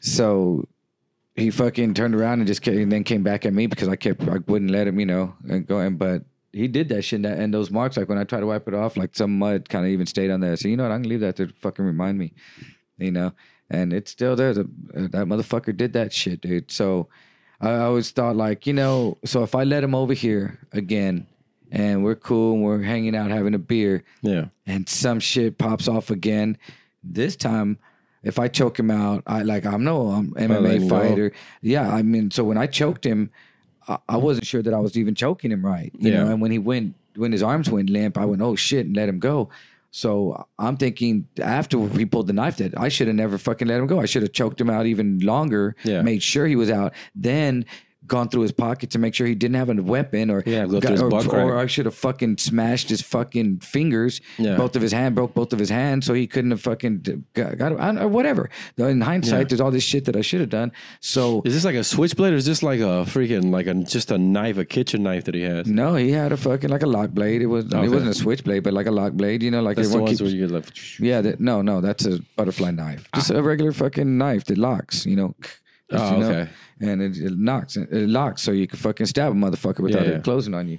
so he fucking turned around and just came, and then came back at me because I kept I wouldn't let him, you know, and going. But he did that shit, and, that, and those marks, like when I tried to wipe it off, like some mud kind of even stayed on there. So you know what, I'm gonna leave that to fucking remind me, you know. And it's still there. The, uh, that motherfucker did that shit, dude. So I always thought like, you know, so if I let him over here again, and we're cool and we're hanging out having a beer,
Yeah.
and some shit pops off again. This time, if I choke him out, I like I'm no I'm MMA
go.
fighter. Yeah, I mean, so when I choked him, I, I wasn't sure that I was even choking him right. You
Yeah.
know, and when he went when his arms went limp, I went oh shit and let him go. So I'm thinking after he pulled the knife that I should have never fucking let him go. I should have choked him out even longer,
Yeah.
made sure he was out, then gone through his pocket to make sure he didn't have a weapon or
Yeah, go through his
or, or I should have fucking smashed his fucking fingers,
Yeah.
both of his hand, broke both of his hands, so he couldn't have fucking got, got or whatever. In hindsight,
Yeah.
there's all this shit that I should have done. So
Is this like a switchblade or is this like a freaking like a just a knife, a kitchen knife that he has?
no, he had a fucking like a lock blade. It was
Okay.
it wasn't a switchblade, but like a lock blade. You know, like
That's the ones
keeps.
where you get like.
yeah, that, no, no, that's a butterfly knife. Just a regular fucking knife that locks. You know.
Oh,
you know,
okay.
And it, it knocks. It locks, so you can fucking stab a motherfucker without
Yeah, yeah.
it closing on you.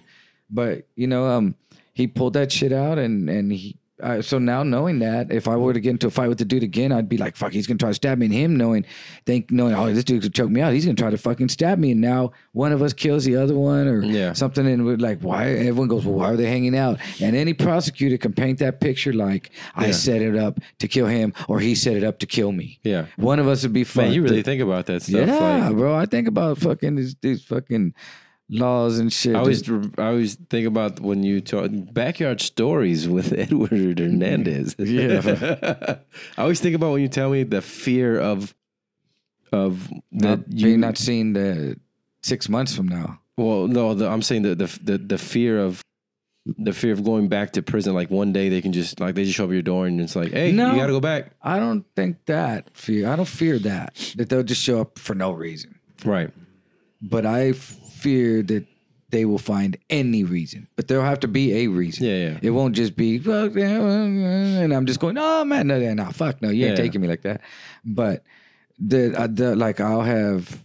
But you know, um, he pulled that shit out, and and he. Uh, so now knowing that, if I were to get into a fight with the dude again, I'd be like, "Fuck, he's gonna try to stab me." And him knowing, think knowing, oh, this dude could choke me out. He's gonna try to fucking stab me. And now one of us kills the other one, or
Yeah.
something. And we're like, why? Everyone goes, well, why are they hanging out? And any prosecutor can paint that picture like I set it up to kill him, or he set it up to kill me.
Yeah.
One of us would be fucked.
Man, you really think about that stuff.
Yeah,
Like,
bro. I think about fucking these, these fucking laws and shit.
I always, I always think about when you talk backyard stories with Edward Hernandez.
Yeah.
I always think about when you tell me the fear of, of
not,
that you
being not seen the six months from now.
Well, no, the, I'm saying the, the the the fear of the fear of going back to prison. Like one day they can just like they just show up at your door and it's like, hey,
No.
you got to go back.
I don't think that fear. I don't fear that that they'll just show up for no reason.
Right.
But I fear that they will find any reason. But there'll have to be a reason.
Yeah, yeah.
It won't just be and I'm just going, oh man, no, no, no, fuck no, you ain't
Yeah.
taking me like that. But the, uh, the like I'll have.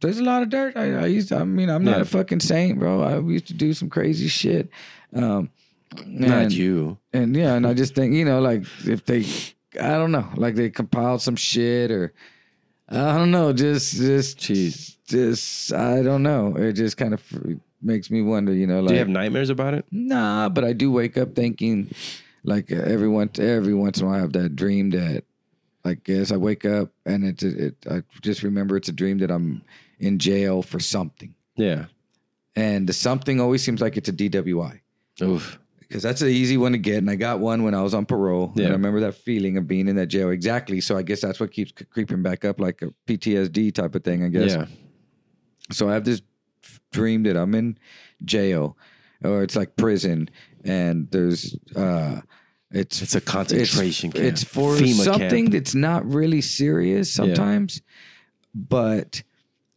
There's a lot of dirt. I, I used. To, I mean, I'm not
Yeah.
a fucking saint, bro. I used to do some crazy shit. Um,
Not you.
And yeah, and I just think you know, like if they, I don't know, like they compiled some shit or I don't know, just just
Jeez.
just I don't know. It just kind of makes me wonder, you know, like
Do you have nightmares about it?
Nah, but I do wake up thinking, like uh, every once every once in a while, I have that dream that, I guess I wake up and it's it. I just remember it's a dream that I'm in jail for something,
Yeah.
and the something always seems like it's a DWI
Oof.
Because that's an easy one to get, and I got one when I was on parole.
Yeah.
And I remember that feeling of being in that jail exactly. So I guess that's what keeps creeping back up, like a PTSD type of thing. I guess.
Yeah.
So I have this dream that I'm in jail, or it's like prison, and there's uh, it's
It's a concentration
it's,
camp.
It's for
FEMA
something
camp.
that's not really serious sometimes, but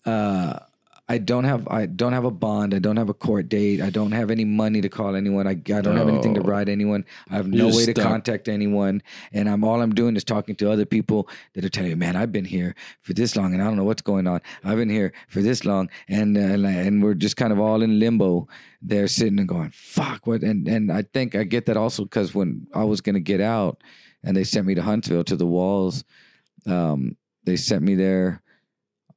uh, I don't have I don't have a bond. I don't have a court date. I don't have any money to call anyone. I, I don't have anything to write anyone. I have
You're
no
just
way to contact anyone, and I'm all I'm doing is talking to other people that are telling me, "Man, I've been here for this long, and I don't know what's going on. I've been here for this long, and uh, and, and we're just kind of all in limbo. They're sitting and going, "Fuck what?" And and I think I get that also because when I was gonna get out, and they sent me to Huntsville to the walls. Um, they sent me there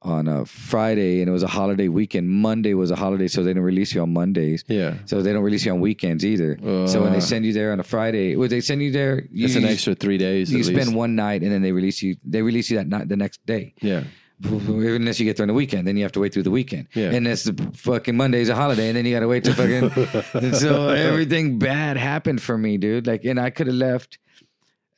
on a Friday, and it was a holiday weekend. Monday was a holiday, so they didn't release you on Mondays.
Yeah.
So they don't release you on weekends either. so when they
Uh.
send you there on a Friday, would they send you there? You,
It's an extra three days.
You spend
least.
one night, and then they release you. They release you that night, the next day.
Yeah.
Unless you get there on the weekend, then you have to wait through the weekend.
Yeah.
And that's the fucking Monday's a holiday, and then you got to wait to fucking. so everything bad happened for me, dude. Like, and I could have left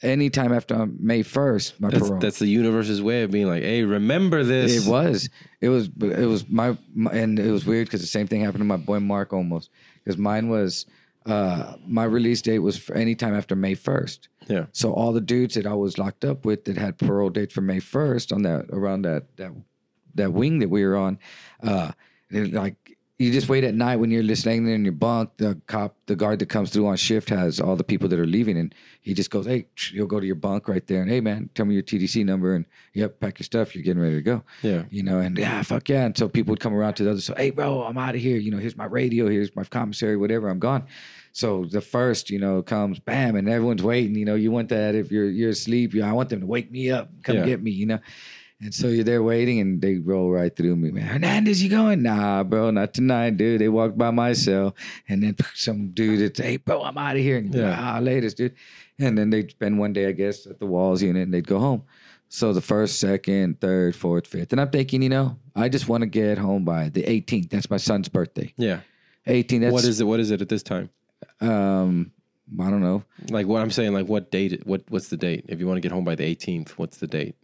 anytime after May first. My
That's,
parole.
that's the universe's way of being like, hey, remember this.
It was. It was. It was my. my and it was weird because the same thing happened to my boy Mark almost. Because mine was. Uh, my release date was for any time after May first.
Yeah.
So all the dudes that I was locked up with that had parole date for May first on that around that that that wing that we were on, uh, they're like you just wait at night when you're just laying there in your bunk. The cop, the guard that comes through on shift has all the people that are leaving, and he just goes, "Hey, you'll go to your bunk right there, and hey, man, tell me your TDC number, and yep, pack your stuff. You're getting ready to go."
Yeah.
you know, and yeah, fuck yeah. And so people would come around to the other side, hey, bro, I'm out of here. You know, here's my radio, here's my commissary, whatever, I'm gone. So the first, you know, comes bam, and everyone's waiting. You know, you want that if you're you're asleep, you I want them to wake me up, come
Yeah.
get me, you know. And so you're there waiting, and they roll right through me, man. Hernandez, you going? Nah, bro, not tonight, dude. They walked by my cell, and then some dude that's, hey, bro, I'm out of here. And
Yeah.
yeah. ah, latest, dude. And then they'd spend one day, I guess, at the walls unit, and they'd go home. So the first, second, third, fourth, fifth, and I'm thinking, you know, I just want to get home by the 18th. That's my son's birthday.
Yeah.
18. That's
what is it? What is it at this time?
Um, I don't know,
Like what I'm saying, like what date? What what's the date? If you want to get home by the 18th, what's the date?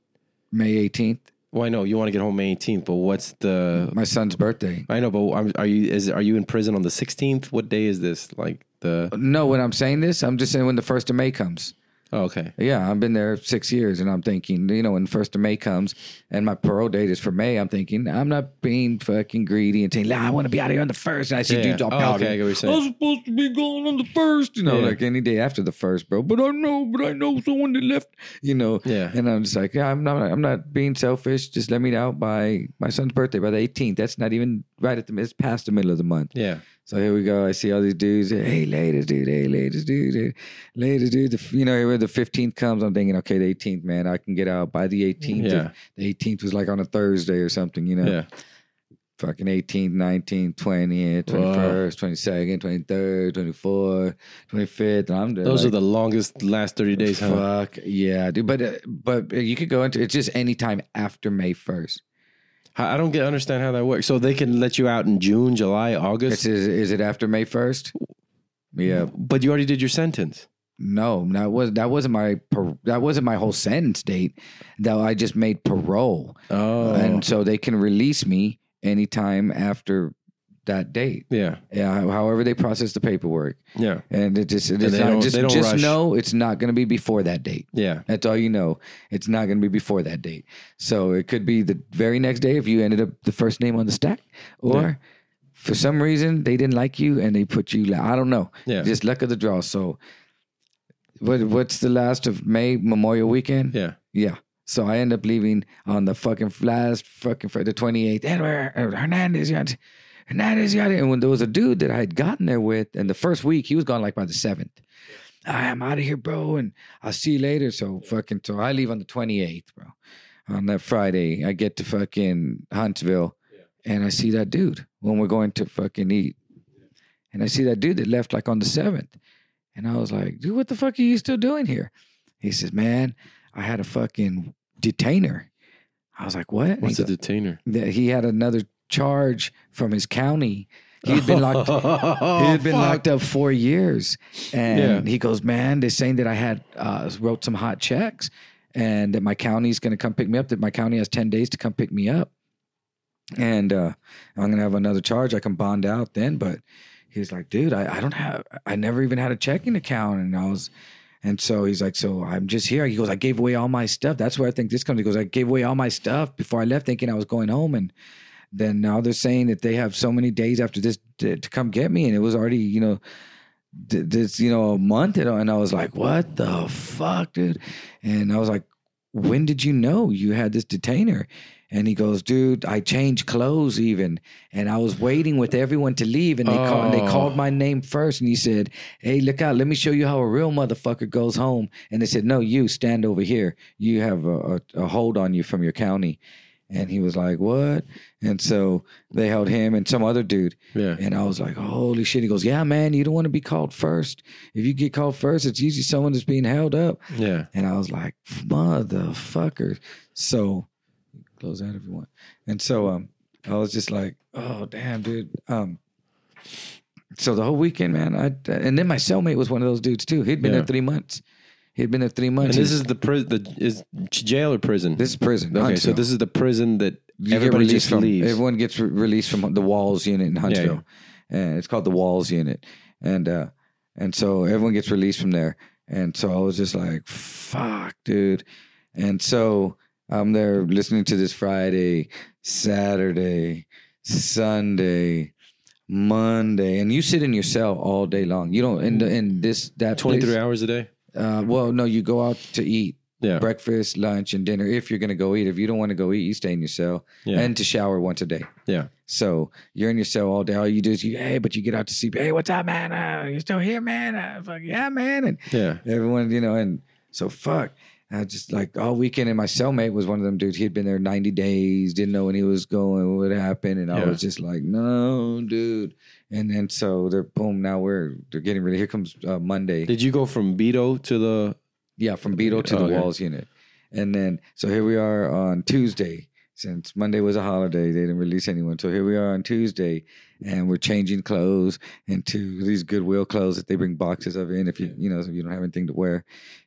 May 18th.
Well, I know you want to get home May 18th, but what's the?
My son's birthday.
I know, but I'm, are you is are you in prison on the 16th? What day is this? Like the?
No, when I'm saying this, I'm just saying when the first of May comes.
Oh, okay.
Yeah, I've been there six years, and I'm thinking, you know, when first of May comes, and my parole date is for May, I'm thinking, I'm not being fucking greedy and saying, "Nah, I want to be out of here on the first. And I see
Yeah.
dudes all
Oh,
pouty.
okay, I get what you're saying.
I was supposed to be going on the first, you know,
Yeah.
like any day after the first, bro. But I know, but I know someone that left, you know.
Yeah.
And I'm just like, yeah, I'm not, I'm not being selfish. Just let me out by my son's birthday by the 18th. That's not even right at the, it's past the middle of the month.
Yeah.
So here we go. I see all these dudes. Hey, latest dude. Hey, latest dude. Hey, latest dude. The, you know, when the 15th comes, I'm thinking, okay, the 18th, man, I can get out by the 18th.
Yeah.
The 18th was like on a Thursday or something, you know?
Yeah.
Fucking 18th, 19th, 20th, 21st, 22nd, 23rd, 24th, 25th. And I'm there.
Those
like,
are the longest last 30 days, huh?
Fuck yeah, dude. But uh, but you could go into it's just any time after May first.
I don't get understand how that works. So they can let you out in June, July,
It's,
August,
is, is it after May first? Yeah.
but you already did your sentence.
No, that was that wasn't my that wasn't my whole sentence date. That I just made parole,
Oh,
and so they can release me anytime after that date.
yeah,
Yeah, however they process the paperwork,
yeah,
and it just it
And
is not, just just
rush.
know it's not going to be before that date.
yeah.
That's all you know. It's not going to be before that date. So it could be the very next day if you ended up the first name on the stack, or
Yeah.
for some reason they didn't like you and they put you. I don't know.
Yeah.
just luck of the draw. So, what what's the last of May Memorial Weekend?
Yeah.
yeah. So I end up leaving on the fucking last fucking for the twenty eighth. Edward Hernandez, you that is Hernandez, you got it. And when there was a dude that I had gotten there with, and the first week he was gone like by the seventh. I'm out of here, bro, and I'll see you later. So fucking, so I leave on the 28th, bro. On that Friday, I get to fucking Huntsville, and I see that dude when we're going to fucking eat, and I see that dude that left like on the seventh, and I was like, dude, what the fuck are you still doing here? He says, man, I had a fucking detainer. I was like, what? And
What's a detainer?
that he had another charge from his county. He had been locked.
Oh,
He had been
fuck.
locked up four years, and
Yeah.
he goes, "Man, they're saying that I had uh, wrote some hot checks, and that my county's going to come pick me up. That my county has ten days to come pick me up, and uh, I'm going to have another charge. I can bond out then." But he's like, "Dude, I, I don't have. I never even had a checking account, and I was." And so he's like, so I'm just here. He goes, I gave away all my stuff. That's where I think this comes. He goes, I gave away all my stuff before I left, thinking I was going home, and then now they're saying that they have so many days after this to, to come get me, and it was already, you know, this, you know, a month, and and I was like, what the fuck, dude? And I was like, when did you know you had this detainer? And he goes, dude, I changed clothes even, and I was waiting with everyone to leave, and they called, and they
Oh.
called my name first, and he said, "Hey, look out! Let me show you how a real motherfucker goes home." And they said, "No, you stand over here. You have a, a, a hold on you from your county." And he was like, "What?" And so they held him and some other dude.
Yeah.
And I was like, "Holy shit!" He goes, "Yeah, man, you don't want to be called first. If you get called first, it's usually someone that's being held up."
Yeah.
And I was like, motherfucker. So close out if you want. And so um I was just like, oh damn, dude. Um so the whole weekend, man, I and then my cellmate was one of those dudes too. He'd been
Yeah.
there three months. He'd been there three
And
months.
this is the prison. The is jail or prison?
this is prison.
okay. So this is the prison that
You
everybody
released
just
from,
leaves.
Everyone gets re- released from the Walls unit in Huntsville, and it's called the Walls unit, and uh, and so everyone gets released from there, and so I was just like, "Fuck, dude," and so I'm there listening to this Friday, Saturday, Sunday. Monday, and you sit in your cell all day long. You don't in in this that
Twenty three hours a day.
Uh, well, no, you go out to eat
Yeah.
breakfast, lunch, and dinner. If you're going to go eat, if you don't want to go eat, you stay in your cell
Yeah.
and to shower once a day.
Yeah.
So you're in your cell all day. All you do is you, hey, but you get out to sleep. Hey, what's up, man? Uh, you still here, man? Uh, fuck yeah, man. And
Yeah.
everyone, you know, and so fuck. I just like all weekend, and my cellmate was one of them dudes. He had been there 90 days, didn't know when he was going, what happened, and I was just like, no, dude. And then so they're boom. Now we're they're getting ready. Here comes uh, Monday.
Did you go from Beto to the?
Yeah, from Beto to
Okay.
the Walls unit. And then, so here we are on Tuesday. Since Monday was a holiday, they didn't release anyone. So here we are on Tuesday, and we're changing clothes into these Goodwill clothes that they bring boxes of in if you, you know, if you don't have anything to wear.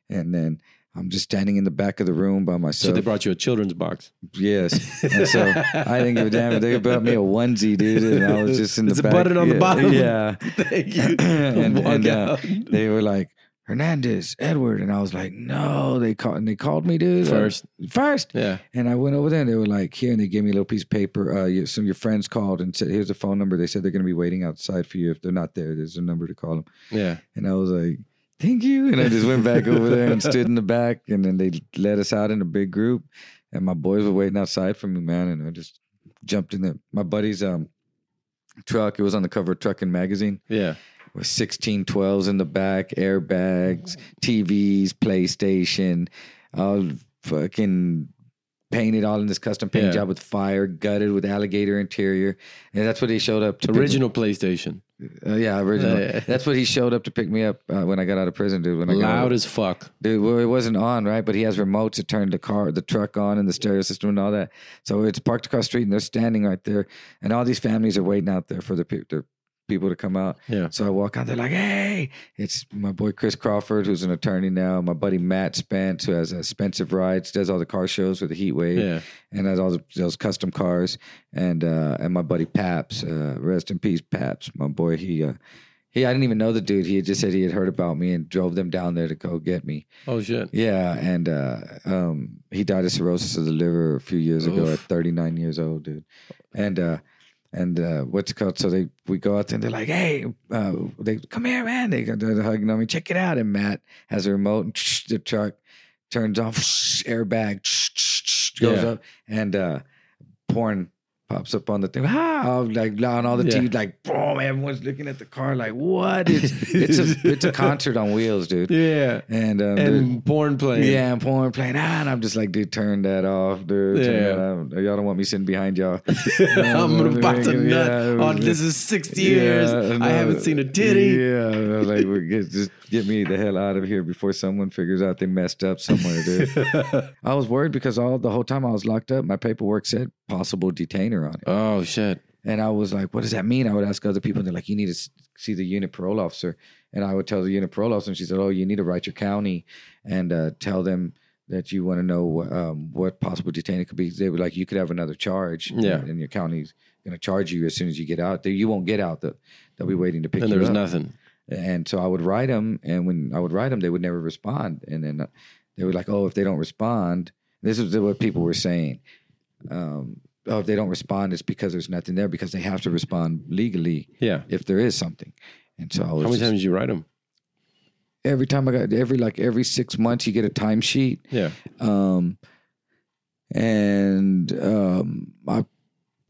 And then I'm just standing in the back of the room by myself.
So they brought you a children's box.
Yes. And so I didn't give a damn. They brought me a onesie, dude, and I was just in
It's
the
a
back.
button on the bottom.
Yeah.
Thank you.
and and uh, they were like Hernandez, Edward, and I was like, no. They called and they called me, dude.
First.
first.
Yeah.
And I went over there, and they were like, here, and they gave me a little piece of paper. Uh, you, some of your friends called and said, here's the phone number. They said they're going to be waiting outside for you. If they're not there, there's a number to call them.
Yeah.
And I was like, thank you. And I just went back over there and stood in the back, and then they let us out in a big group, and my boys were waiting outside for me, man. And I just jumped in the my buddy's um truck. It was on the cover of Trucking Magazine
Yeah.
with 16 12s in the back, airbags, TVs, PlayStation, all fucking painted all in this custom paint
Yeah.
job with fire, gutted with alligator interior. And that's what he showed up to
Original PlayStation.
Uh, yeah, original.
Yeah, yeah.
That's what he showed up to pick me up uh, when I got out of prison, dude. When I got
Loud
out,
as fuck.
dude. Well, it wasn't on, right? But he has remotes to turn the car, the truck on, and the stereo system and all that. So it's parked across the street, and they're standing right there, and all these families are waiting out there for the, the people to come out.
Yeah.
So I walk out, they're like, "Hey!" It's my boy Chris Crawford, who's an attorney now. My buddy Matt Spence, who has expensive rides, does all the car shows with the Heat Wave
Yeah.
and has all the, those custom cars, and uh, and my buddy Paps, uh, rest in peace, Paps, my boy. He uh, he, I didn't even know the dude. He had just said he had heard about me and drove them down there to go get me.
Oh shit.
Yeah, and uh, um, he died of cirrhosis of the liver a few years ago at 39 years old, dude. And uh, and uh, what's it called? So they we go out there and they're like, "Hey, uh, they come here, man!" They go they're hugging on me. Check it out. And Matt has a remote, and the truck turns off, airbag goes
Yeah.
up, and uh, porn pops up on the thing. Ah, like on all the
Yeah.
TV, like boom, everyone's looking at the car, like what? It's it's a it's a concert on wheels, dude.
Yeah.
And um, dude,
And porn playing.
yeah, and porn playing. Ah, and I'm just like, dude, turn that off, dude. Turn
Yeah.
Y'all don't want me sitting behind y'all.
I'm about to
Yeah,
nut. Oh,
was
this is 60 years.
Yeah,
I haven't seen a titty.
Yeah, like, we're just get me the hell out of here before someone figures out they messed up somewhere, dude. I was worried because all the whole time I was locked up, my paperwork said possible detainer on it,
Oh shit.
and I was like, what does that mean? I would ask other people, and they're like, you need to see the unit parole officer, and I would tell the unit parole officer, and she said, oh, you need to write your county and uh, tell them that you want to know um, what possible detainer could be. They were like, you could have another charge,
Yeah.
and, and your county's going to charge you as soon as you get out. They, you won't get out. The, they'll be waiting to pick
And
you
there was
up.
nothing.
And so I would write them, and when I would write them, they would never respond. And then uh, they were like, "Oh, if they don't respond, this is what people were saying. Um, oh, if they don't respond, it's because there's nothing there because they have to respond legally
Yeah.
if there is something." And so I was
How many
just-
times did you write them?
every time I got every like every six months you get a timesheet,
Yeah.
um, and um, I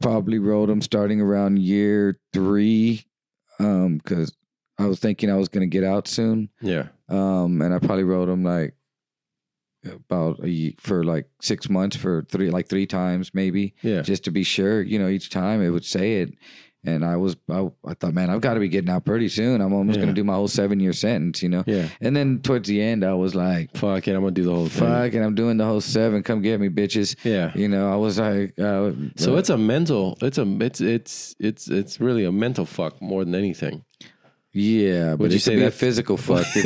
probably wrote them starting around year three because I was thinking I was going to get out soon,
Yeah.
um, and I probably wrote them like about a ye for like six months for three like three times maybe
Yeah.
just to be sure you know each time it would say it and i was i, I thought man i've got to be getting out pretty soon i'm almost
Yeah.
going to do my whole seven year sentence you know
Yeah.
and then towards the end i was like
Fuck it. I'm gonna do the whole thing.
fuck and i'm doing the whole seven come get me bitches
Yeah.
you know i was like uh,
So it's a mental. It's a. It's it's it's it's really a mental fuck more than anything.
Yeah but
Would you
it
say
could be a
that-
physical fuck this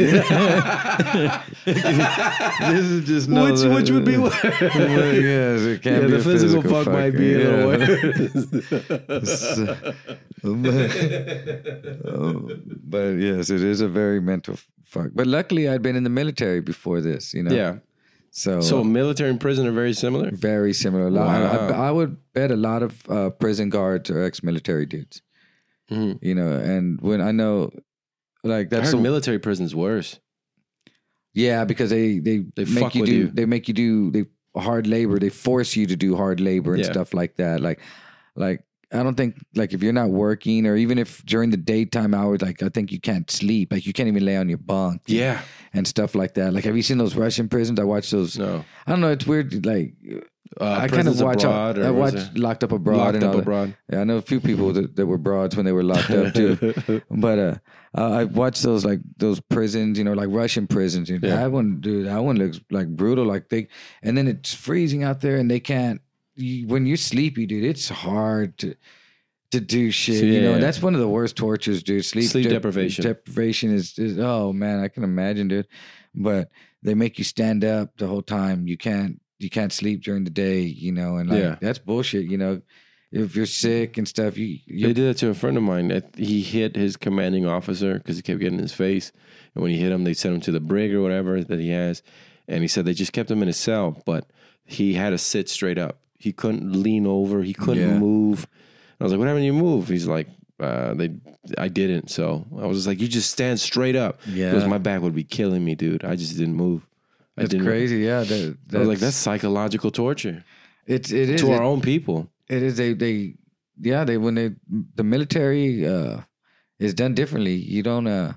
is just no
Which- which would be worse?
yes it can
yeah,
be
the
a
physical, fuck, might be a little
yeah.
worse.
Oh, but yes, it is a very mental fuck. But luckily, I'd been in the military before this, you know.
yeah.
So,
So military and prison are very similar.
very similar. A I,
Wow.
I, I would bet a lot of uh, prison guards are ex-military dudes.
Mhm.
You know, and when I know, like
I
that's
heard
the,
military prison's worse.
yeah, because they they,
They
make
fuck
you do
you.
they make you do they hard labor. They force you to do hard labor and
Yeah.
stuff like that. Like, like I don't think like if you're not working or even if during the daytime hours, like I think you can't sleep. Like you can't even lay on your bunk.
Yeah.
and stuff like that. Like, have you seen those Russian prisons? I watch those.
No.
I don't know. It's weird. Like,
Uh,
I kind of watch.
abroad,
I watch
it
Locked Up Abroad
locked
and
up
that.
abroad.
Yeah, I know a few people that, that were broads when they were locked up too. but uh, I I watched those like those prisons, you know, like Russian prisons. You know,
Yeah.
That one, dude, that one looks like brutal. Like they, and then it's freezing out there, and they can't. You, when you're sleepy, dude, it's hard to to do shit. you know,
Yeah.
and that's one of the worst tortures, dude. Sleep
Sleep
dep-
deprivation.
Deprivation is, is oh man, I can imagine, dude. But they make you stand up the whole time. You can't you can't sleep during the day, you know, and like
Yeah.
that's bullshit, you know. If you're sick and stuff, you,
They did that to a friend of mine. He hit his commanding officer because he kept getting in his face. And when he hit him, they sent him to the brig or whatever that he has. And he said they just kept him in his cell, but he had to sit straight up. He couldn't lean over. He couldn't
Yeah.
move. I was like, "What happened? You move?" He's like, uh, "They, I didn't." So I was just like, "You just stand straight up."
Yeah.
because my back would be killing me, dude. I just didn't move.
That's crazy. Yeah, that,
I was like, "That's psychological torture
it's it is
to our
it-
own people."
It is they they yeah they when they the military uh is done differently. You don't uh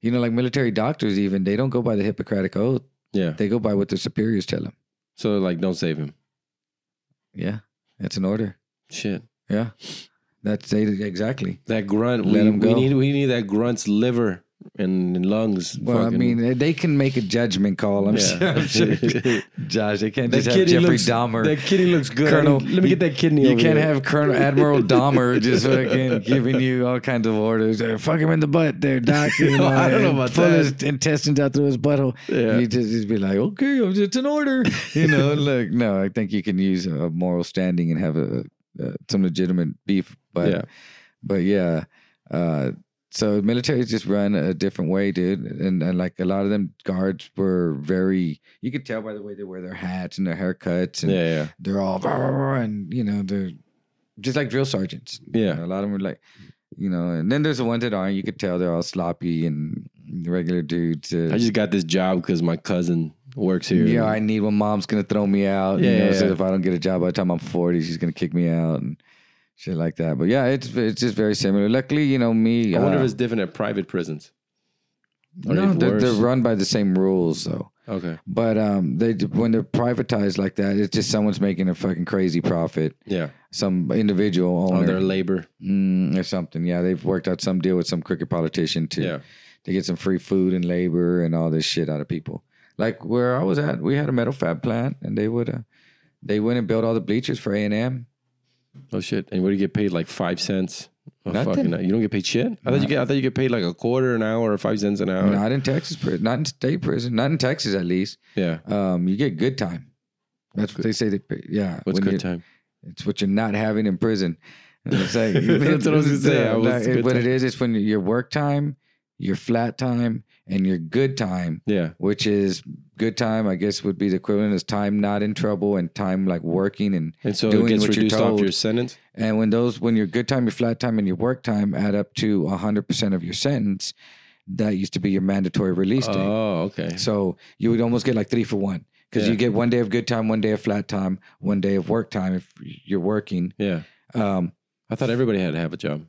you know like military doctors even they don't go by the Hippocratic oath.
Yeah.
They go by what their superiors tell them.
So like, don't save him.
Yeah, that's an order.
Shit.
Yeah, that's exactly.
That grunt,
Let
we,
him
we need we need that grunt's liver and, lungs.
Well, I mean, they can make a judgment call. I'm,
Yeah.
sure. Josh, they can't
that
just have Jeffrey
looks,
Dahmer.
That kidney looks good.
Colonel-
let me get that kidney.
You can't
here.
have Colonel Admiral Dahmer just fucking giving you all kinds of orders. Fuck him in the butt, there, doc. You know,
I don't know about
pull
that.
his intestines out through his butthole.
Yeah.
You just, just be like, okay, I'm an order. You know, like no, I think you can use a moral standing and have a, uh some legitimate beef. But
Yeah.
but yeah. Uh, so militaries just run a different way, dude. And, and like a lot of them guards were very. You could tell by the way they wear their hats and their haircuts, and
Yeah, yeah,
they're all and you know they're just like drill sergeants. You
Yeah.
know, a lot of them are like, you know, and then there's the ones that aren't. You could tell they're all sloppy and regular dudes. Uh,
I just got this job because my cousin works here.
yeah, I need one. Mom's gonna throw me out. you
Yeah,
know,
yeah,
so if I don't get a job by the time I'm 40, she's gonna kick me out and shit like that. But yeah, it's it's just very similar. Luckily, you know me.
I wonder
uh,
if it's different at private prisons. Or
no, they're, they're run by the same rules though.
Okay.
But um, they when they're privatized like that, it's just someone's making a fucking crazy profit.
Yeah.
Some individual
On
owner
their labor.
mm, or something. Yeah, they've worked out some deal with some crooked politician to
Yeah.
to get some free food and labor and all this shit out of people. Like where I was at, we had a metal fab plant, and they would uh, they went and built all the bleachers for A and M.
Oh shit! And what do you get paid? Like five cents? A
Nothing.
fucking- you don't get paid shit. I thought you get. I thought you get paid like a quarter an hour or five cents an hour.
Not in Texas prison, not in state prison, not in Texas at least.
yeah.
Um, you get good time. That's what they say. They pay. Yeah,
What's good time?
It's what you're not having in prison. It's like,
That's what I was gonna say. I was
what it
time.
is, it's when your work time, your flat time, and your good time,
Yeah.
which is good time. I guess would be the equivalent as time not in trouble and time like working and
And so
doing
it gets
what you're told.
your sentence.
and when those when your good time, your flat time, and your work time add up to hundred percent of your sentence, that used to be your mandatory release date.
Oh, okay.
So you would almost get like three for one because
Yeah.
you get one day of good time, one day of flat time, one day of work time if you're working.
Yeah.
Um,
I thought everybody had to have a job.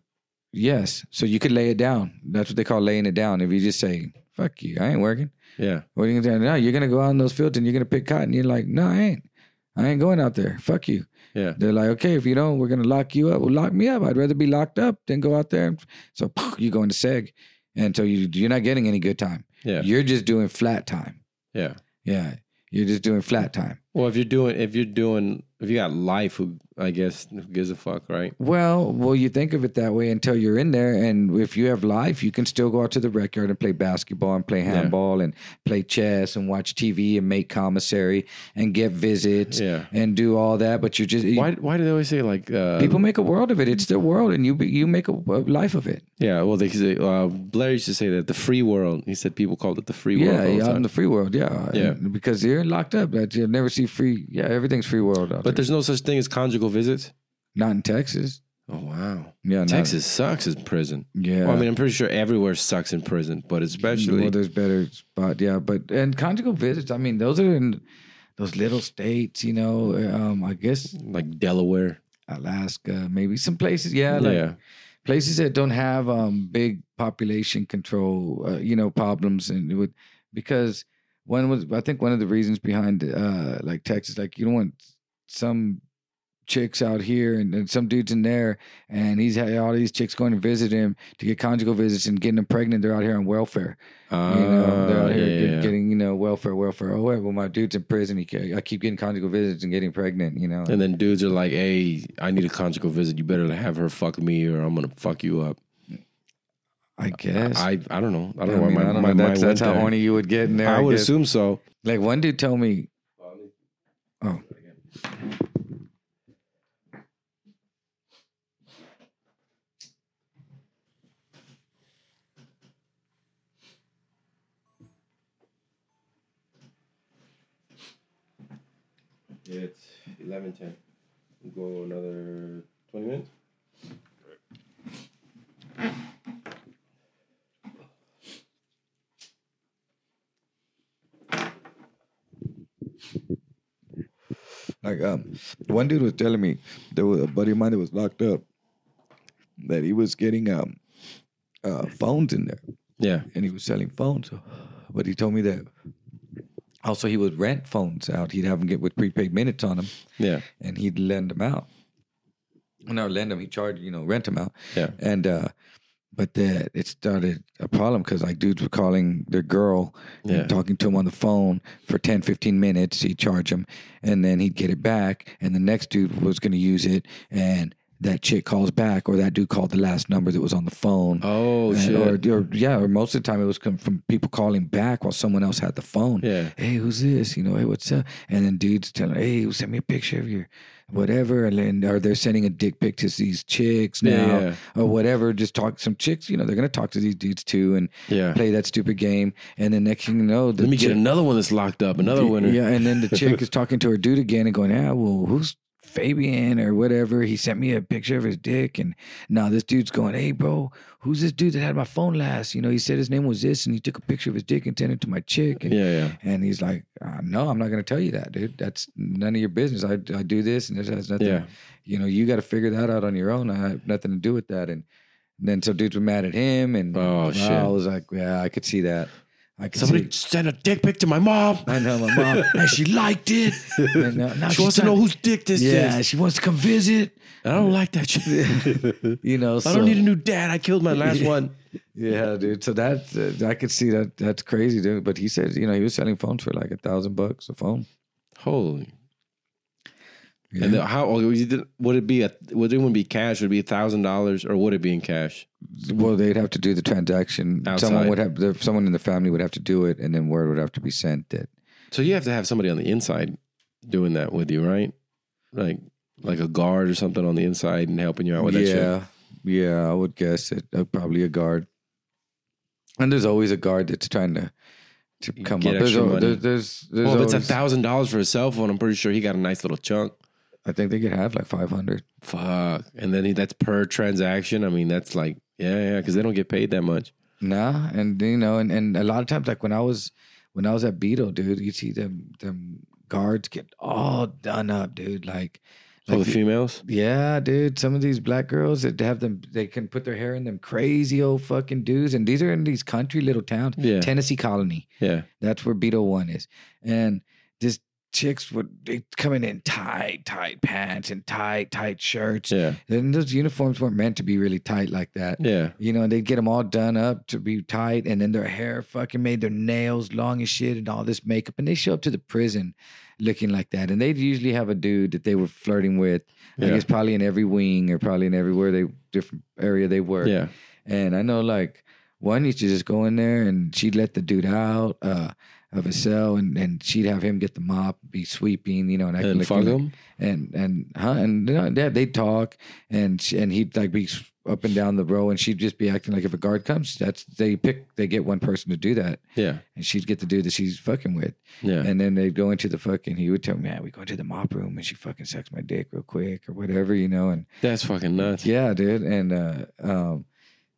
yes, so you could lay it down. That's what they call laying it down. If you just say "fuck you," I ain't working.
Yeah.
What are you gonna do? No, you're gonna go out in those fields and you're gonna pick cotton. You're like, no, I ain't. I ain't going out there. Fuck you.
Yeah.
They're like, okay, if you don't, we're gonna lock you up. Well, lock me up. I'd rather be locked up than go out there. So you go into seg, and so you you're not getting any good time.
Yeah.
You're just doing flat time.
Yeah.
Yeah, you're just doing flat time.
Well, if you're doing, if you're doing, if you got life, who I guess who gives a fuck, right?
Well, well, you think of it that way until you're in there, and if you have life, you can still go out to the rec yard and play basketball and play handball and play chess and watch TV and make commissary and get visits
Yeah.
and do all that. But you're just you-
Why? Why do they always say like uh,
people make a world of it. It's their world, and you you make a, life of it.
Yeah. Well, they say uh, Blair used to say that the free world. He said people called it the free world.
Yeah, out in the free world. Yeah,
Yeah.
And because you're locked up. You'll never see free. Yeah, everything's free world out
but
there.
there's no such thing as conjugal visits.
Not in Texas.
Oh wow.
Yeah, not-
Texas sucks as prison.
Yeah.
Well, I mean, I'm pretty sure everywhere sucks in prison, but especially
well, there's better spot. Yeah, but and conjugal visits. I mean, those are in those little states. You know, um, I guess
like Delaware.
Alaska, maybe some places. Yeah, like
yeah.
places that don't have um big population control. Uh, you know, problems and it would because one was I think one of the reasons behind uh like Texas, like you don't want some chicks out here and, and some dudes in there and he's had all these chicks going to visit him to get conjugal visits and getting them pregnant. They're out here on welfare. You know they're out
Uh,
here
yeah,
get- getting you know welfare welfare. Oh wait, well my dude's in prison. He i keep getting conjugal visits and getting pregnant you know?
And then dudes are like, "Hey, I need a conjugal visit. You better have her fuck me, or I'm gonna fuck you up."
I guess
I I don't know. I
I
don't know why
mean,
my,
I don't
my
know.
mind
That's, that's how horny you would get in there.
I would
guess.
assume so.
Like one dude told me, oh,
It's eleven ten. We'll go another twenty minutes.
Like um, one dude was telling me there was a buddy of mine that was locked up that he was getting um, uh, phones in there
Yeah.
and he was selling phones. But he told me that also he would rent phones out. He'd have them get with prepaid minutes on them,
Yeah.
and he'd lend them out. No, lend them. He charged, you know, rent them out.
Yeah.
And uh, but that it started a problem because like dudes were calling their girl
Yeah.
and talking to him on the phone for 10, 15 minutes. He'd charge him, and then he'd get it back, and the next dude was going to use it, and that chick calls back, or that dude called the last number that was on the phone.
Oh
And-
shit.
Or, or yeah, or most of the time it was come from people calling back while someone else had the phone.
Yeah.
Hey, who's this? You know, hey, what's up? And then dudes telling, hey, send me a picture of your Mm-hmm. whatever, and then or they're sending a dick pic to these chicks now
Yeah,
or whatever. Just talk some chicks. You know, they're gonna talk to these dudes too and
Yeah.
play that stupid game. And then next thing you know, the
Let me get another one that's locked up. Another winner.
yeah, and then the chick is talking to her dude again and going, "Yeah, well, who's Fabian or whatever?" He sent me a picture of his dick, and now this dude's going, "Hey, bro, who's this dude that had my phone last? You know, he said his name was this, and he took a picture of his dick and sent it to my chick." And,
Yeah, yeah.
and he's like, uh, "No, I'm not going to tell you that, dude. That's none of your business. I, I do this, and this has nothing.
Yeah.
You know, you got to figure that out on your own. I have nothing to do with that." And then so dudes were mad at him, and
Oh, shit.
I was like, "Yeah, I could see that. I could
Somebody
see."
sent a dick pic to my mom.
I know my mom, and she liked it. And now, now
She wants to know whose dick this is.
Yeah,
is.
she wants to come visit.
I don't like that shit.
You know,
I don't need a new dad. I killed my last one.
Yeah, dude. So that uh, I could see that. That's crazy, dude. But he said, you know, he was selling phones for like a thousand bucks a phone.
Holy.
Yeah.
And then how would it be? A, would it even be cash? Would it be a thousand dollars, or would it be in cash?
well, they'd have to do the transaction.
Outside.
Someone would have, someone in the family would have to do it, and then word would have to be sent that.
So you have to have somebody on the inside doing that with you, right? Like like a guard or something on the inside and helping you out with that shit.
yeah, yeah, I would guess it. Uh, probably a guard. And there's always a guard that's trying to to come
Get
up. There's,
money.
there's, there's, there's
Well, if it's a thousand dollars for a cell phone, I'm pretty sure he got a nice little chunk.
I think they could have like five hundred.
Fuck. And then he, that's per transaction. I mean, that's like yeah, yeah, because they don't get paid that much.
Nah, and you know, and, and a lot of times, like when I was when I was at Beto, dude, you see them them guards get all done up, dude. Like,
Oh,
like
the females.
yeah, dude. Some of these black girls that have them, they can put their hair in them crazy old fucking dudes, and these are in these country little towns.
Yeah.
Tennessee Colony.
Yeah.
That's where Beto One is, and this chicks would they coming in tight, tight pants and tight, tight shirts.
Yeah.
And those uniforms weren't meant to be really tight like that.
Yeah.
You know, and they'd get them all done up to be tight, and then their hair fucking made their nails long as shit, and all this makeup, and they show up to the prison looking like that, and they'd usually have a dude that they were flirting with.
Yeah.
I guess probably in every wing or probably in everywhere they different area they were.
Yeah.
And I know like one used to just go in there and she'd let the dude out uh, of a cell and, and she'd have him get the mop, be sweeping, you know, and, acting
And fuck them.
and and huh and you know, yeah, they'd talk and she, and he'd like be up and down the row and she'd just be acting like if a guard comes, that's they pick they get one person to do that
Yeah.
and she'd get the dude that she's fucking with.
Yeah.
And then they'd go into the fucking he would tell me, Man, we go into the mop room and she fucking sucks my dick real quick or whatever, you know, and
That's fucking nuts.
yeah, dude. And uh, um,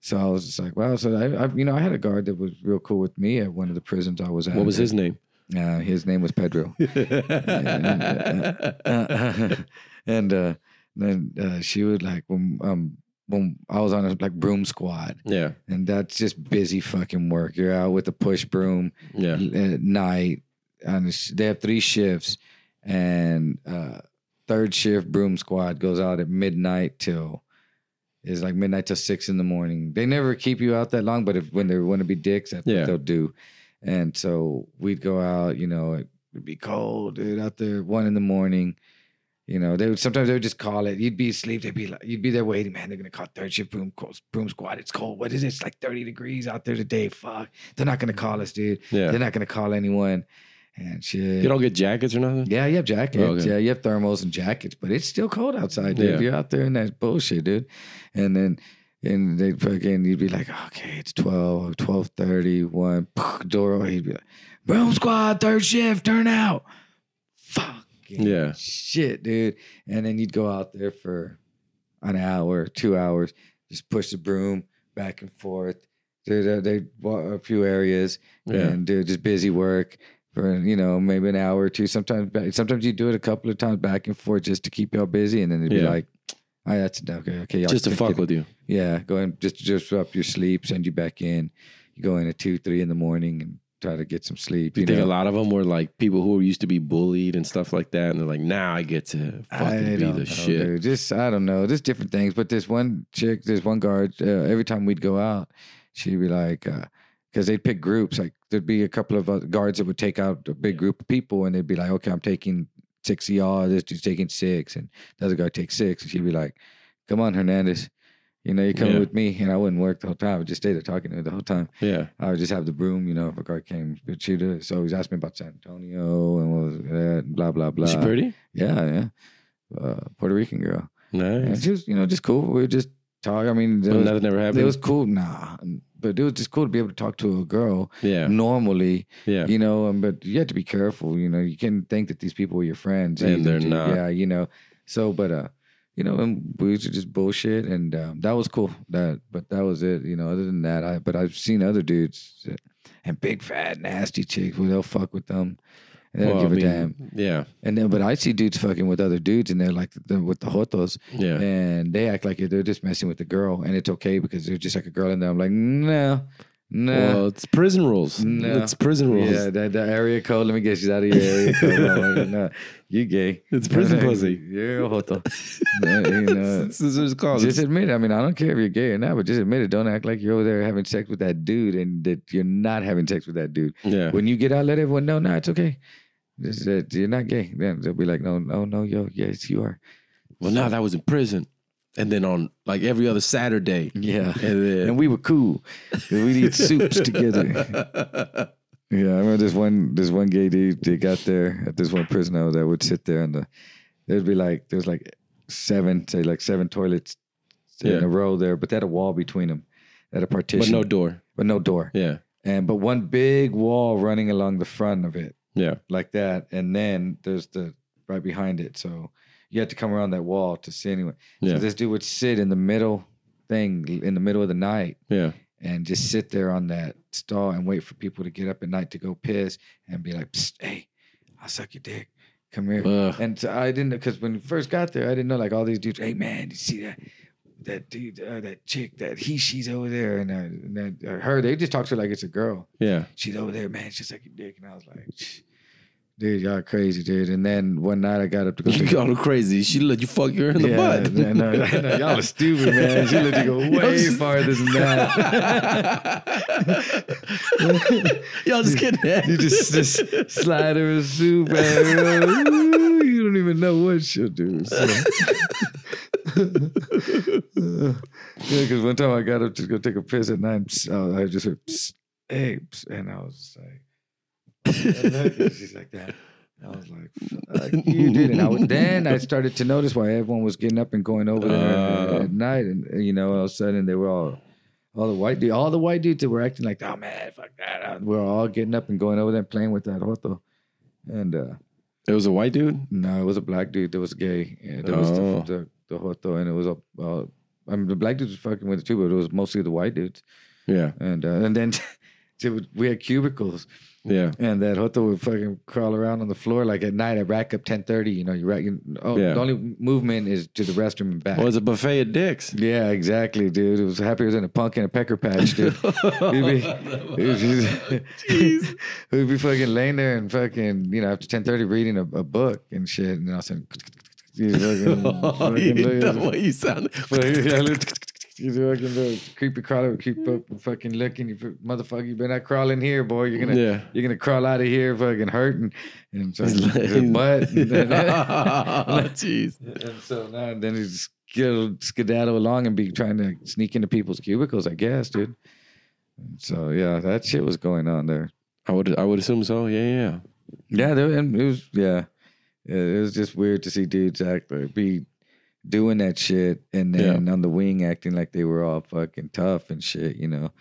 so I was just like, wow. So I, I, you know, I had a guard that was real cool with me at one of the prisons I was at.
What was his name?
Uh, his name was Pedro. Uh, and uh, then uh, she would like when um when I was on a like broom squad,
yeah.
and that's just busy fucking work. You're out with the push broom
Yeah.
at night. And they have three shifts, and uh, third shift broom squad goes out at midnight till is like midnight till six in the morning. They never keep you out that long, but if when they want to be dicks, that's
Yeah.
what they'll do. And so we'd go out, you know, it'd be cold, dude, out there one in the morning. You know, they would sometimes they would just call it. You'd be asleep. They'd be like, you'd be there waiting, man. They're gonna call third shift broom broom squad. It's cold. What is it? It's like thirty degrees out there today. Fuck. They're not gonna call us, dude.
Yeah.
They're not gonna call anyone. And shit.
You don't get jackets or nothing?
yeah, you have jackets.
Oh, okay.
Yeah, you have thermals and jackets, but it's still cold outside, dude.
Yeah.
You're out there in that bullshit, dude. And then and they fucking you'd be like, okay, it's 12, 1230, one door. He'd be like, Broom squad, third shift, turn out. Fucking
Yeah.
shit, dude. And then you'd go out there for an hour, two hours, just push the broom back and forth. They they a few areas
Yeah.
and do just busy work for you know maybe an hour or two. Sometimes sometimes you do it a couple of times back and forth just to keep y'all busy, and then they'd be
Yeah.
like, "Oh, that's okay, okay." Y'all
Just to fuck with you.
Yeah, go in just just up your sleep, send you back in. You go in at two, three in the morning and try to get some sleep.
Do you
You
think
know?
a lot of them were like people who used to be bullied and stuff like that, and they're like, now I get to fucking be the
know,
shit.
dude. Just I don't know. Just different things. But this one chick, this one guard, uh, every time we'd go out, she'd be like, because they'd pick groups. Like there'd be a couple of uh, guards that would take out a big group of people, and they'd be like, okay, I'm taking six of y'all. This dude's taking six, and the other guy takes six. And she'd be like, come on, Hernandez. You know, you're coming
Yeah.
with me, and I wouldn't work the whole time. I would just stay there talking to her the whole time.
Yeah,
I would just have the broom, you know, if a guard came, but she'd uh, so he's asking me about San Antonio and what was that, and blah blah blah.
is she pretty?
Yeah, yeah. Uh, Puerto Rican girl. And
Nice.
she was, you know, just cool. We would just talk. I mean, was,
nothing ever happened.
it was cool. Nah, but it was just cool to be able to talk to a girl
yeah,
normally,
yeah,
you know. um, But you have to be careful. You know, you can't think that these people are your friends,
And
either,
they're not.
Yeah, you know. So, but uh, you know, and we used to just bullshit, and um, that was cool. That, but that was it. You know, other than that, I. But I've seen other dudes and big fat nasty chicks where they'll fuck with them. And they don't
Well,
give
I
a
mean,
damn.
Yeah,
And then, but I see dudes fucking with other dudes, and they're like the, with the jotos,
yeah.
and they act like they're just messing with the girl, and it's okay because they're just like a girl in there. I'm like, no, no.
Well, it's prison rules.
No.
It's prison rules.
yeah, that, that area code. Let me get you out of your area code. Like, no, you gay.
It's prison pussy.
You're a joto. No, you know,
This is what it's called.
just admit it. I mean, I don't care if you're gay or not, but just admit it. Don't act like you're over there having sex with that dude and that you're not having sex with that dude.
yeah,
When you get out, let everyone know, no, it's okay. Is it. You're not gay. Then they'll be like, no, no, no, yo, yes, you are.
well, now that was in prison, and then on like every other Saturday,
Yeah.
and then
And we were cool. We'd eat soups together. Yeah, I remember this one this one gay dude they got there at this one prison I was at would sit there and the there'd be like there was like seven, say like seven toilets in a row there, but they had a wall between them. They had a partition.
but no door.
but no door.
Yeah,
And but one big wall running along the front of it.
yeah,
like that, and then there's the right behind it. So you had to come around that wall to see anyone.
yeah,
So this dude would sit in the middle thing in the middle of the night
yeah.
and just sit there on that stall and wait for people to get up at night to go piss and be like, "Hey, I'll suck your dick." come here.
Ugh.
And so I didn't because when we first got there, I didn't know like all these dudes. Hey man, you see that that dude, uh, that chick, that he, she's over there, and, uh, and then uh, her, they just talk to her like it's a girl.
Yeah.
She's over there, man. She's like a dick, and I was like, "Shh. Dude, y'all crazy, dude. And then one night I got up to go.
You got her crazy. She let you fuck her in the
yeah,
butt.
no, no, no, y'all are stupid, man. She let you go way
just-
farther than that.
Y'all just kidding.
You just, just slide her a soup. Ooh, You don't even know what she'll do. So. yeah, because one time I got up to go take a piss at night. psst, I just heard, psst, hey, psst, and I was like, she's like that. I was like, you did. And I was, then I started to notice why everyone was getting up and going over there
Uh.
at night. And, uh, you know, all of a sudden they were all, all the white dudes, all the white dudes that were acting like, oh man, fuck that. Uh, we're all getting up and going over there and playing with that Joto. And uh,
It was a white dude.
no, it was a black dude that was gay. Yeah, that was
Oh.
the, the, the Joto. And it was a, uh, I mean, the black dudes was fucking with it too, but it was mostly the white dudes.
Yeah.
And uh, and then we had cubicles.
Yeah.
And that Joto would fucking crawl around on the floor like at night. I rack up ten thirty. You know, you rack. You, oh,
Yeah.
the only movement is to the restroom and back.
Well, it's a buffet of dicks.
yeah, exactly, dude. It was happy it was in a punk and a pecker patch, dude. he'd be, he'd be, he'd be fucking laying there and fucking, you know, after ten thirty reading a, a book and shit, and I was saying, he's fucking, fucking look at-
the way you sound.
Yeah, look, you mm-hmm. fucking little creepy crawler would creep up and fucking looking. You motherfucker, you better not crawl in here, boy. You're gonna
Yeah.
you're gonna crawl out of here fucking hurting. And so
He's like-
his butt. And, then, oh,
Jeez.
and so now then he's skid- skedaddle along and be trying to sneak into people's cubicles, I guess, dude. And so yeah, that shit was going on there.
I would I would assume so. Yeah, yeah.
Yeah, there, and it was yeah. Yeah, It was just weird to see dudes act like be doing that shit and then on the wing acting like they were all fucking tough and shit, you know.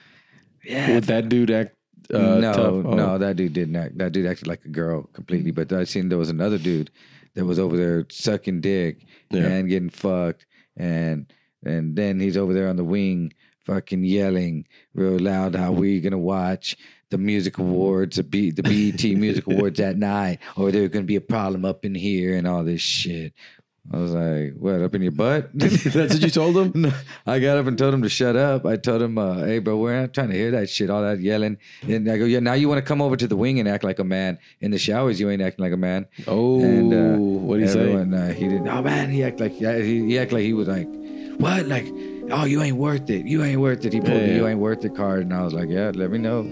Yeah.
Would that dude act uh,
no,
tough? Oh.
No, that dude didn't act. That dude acted like a girl completely. But I seen there was another dude that was over there sucking dick
Yeah.
and getting fucked, and and then he's over there on the wing, fucking yelling real loud how we gonna watch the music awards, the B, the BET Music Awards that night, or there's gonna be a problem up in here and all this shit. I was like, "What up in your butt?"
That's what you told him?
No, I got up and told him to shut up. I told him, uh, "Hey, bro, we're not trying to hear that shit, all that yelling." And I go, "Yeah, now you want to come over to the wing and act like a man. In the showers, you ain't acting like a man."
Oh,
And uh,
what did he say?
everyone, Uh, he didn't. Oh man, he act like he, he act like he was like, "What? Like, oh, you ain't worth it. You ain't worth it." He pulled
Yeah,
the
yeah.
"You ain't worth it" card, and I was like, "Yeah, let me know."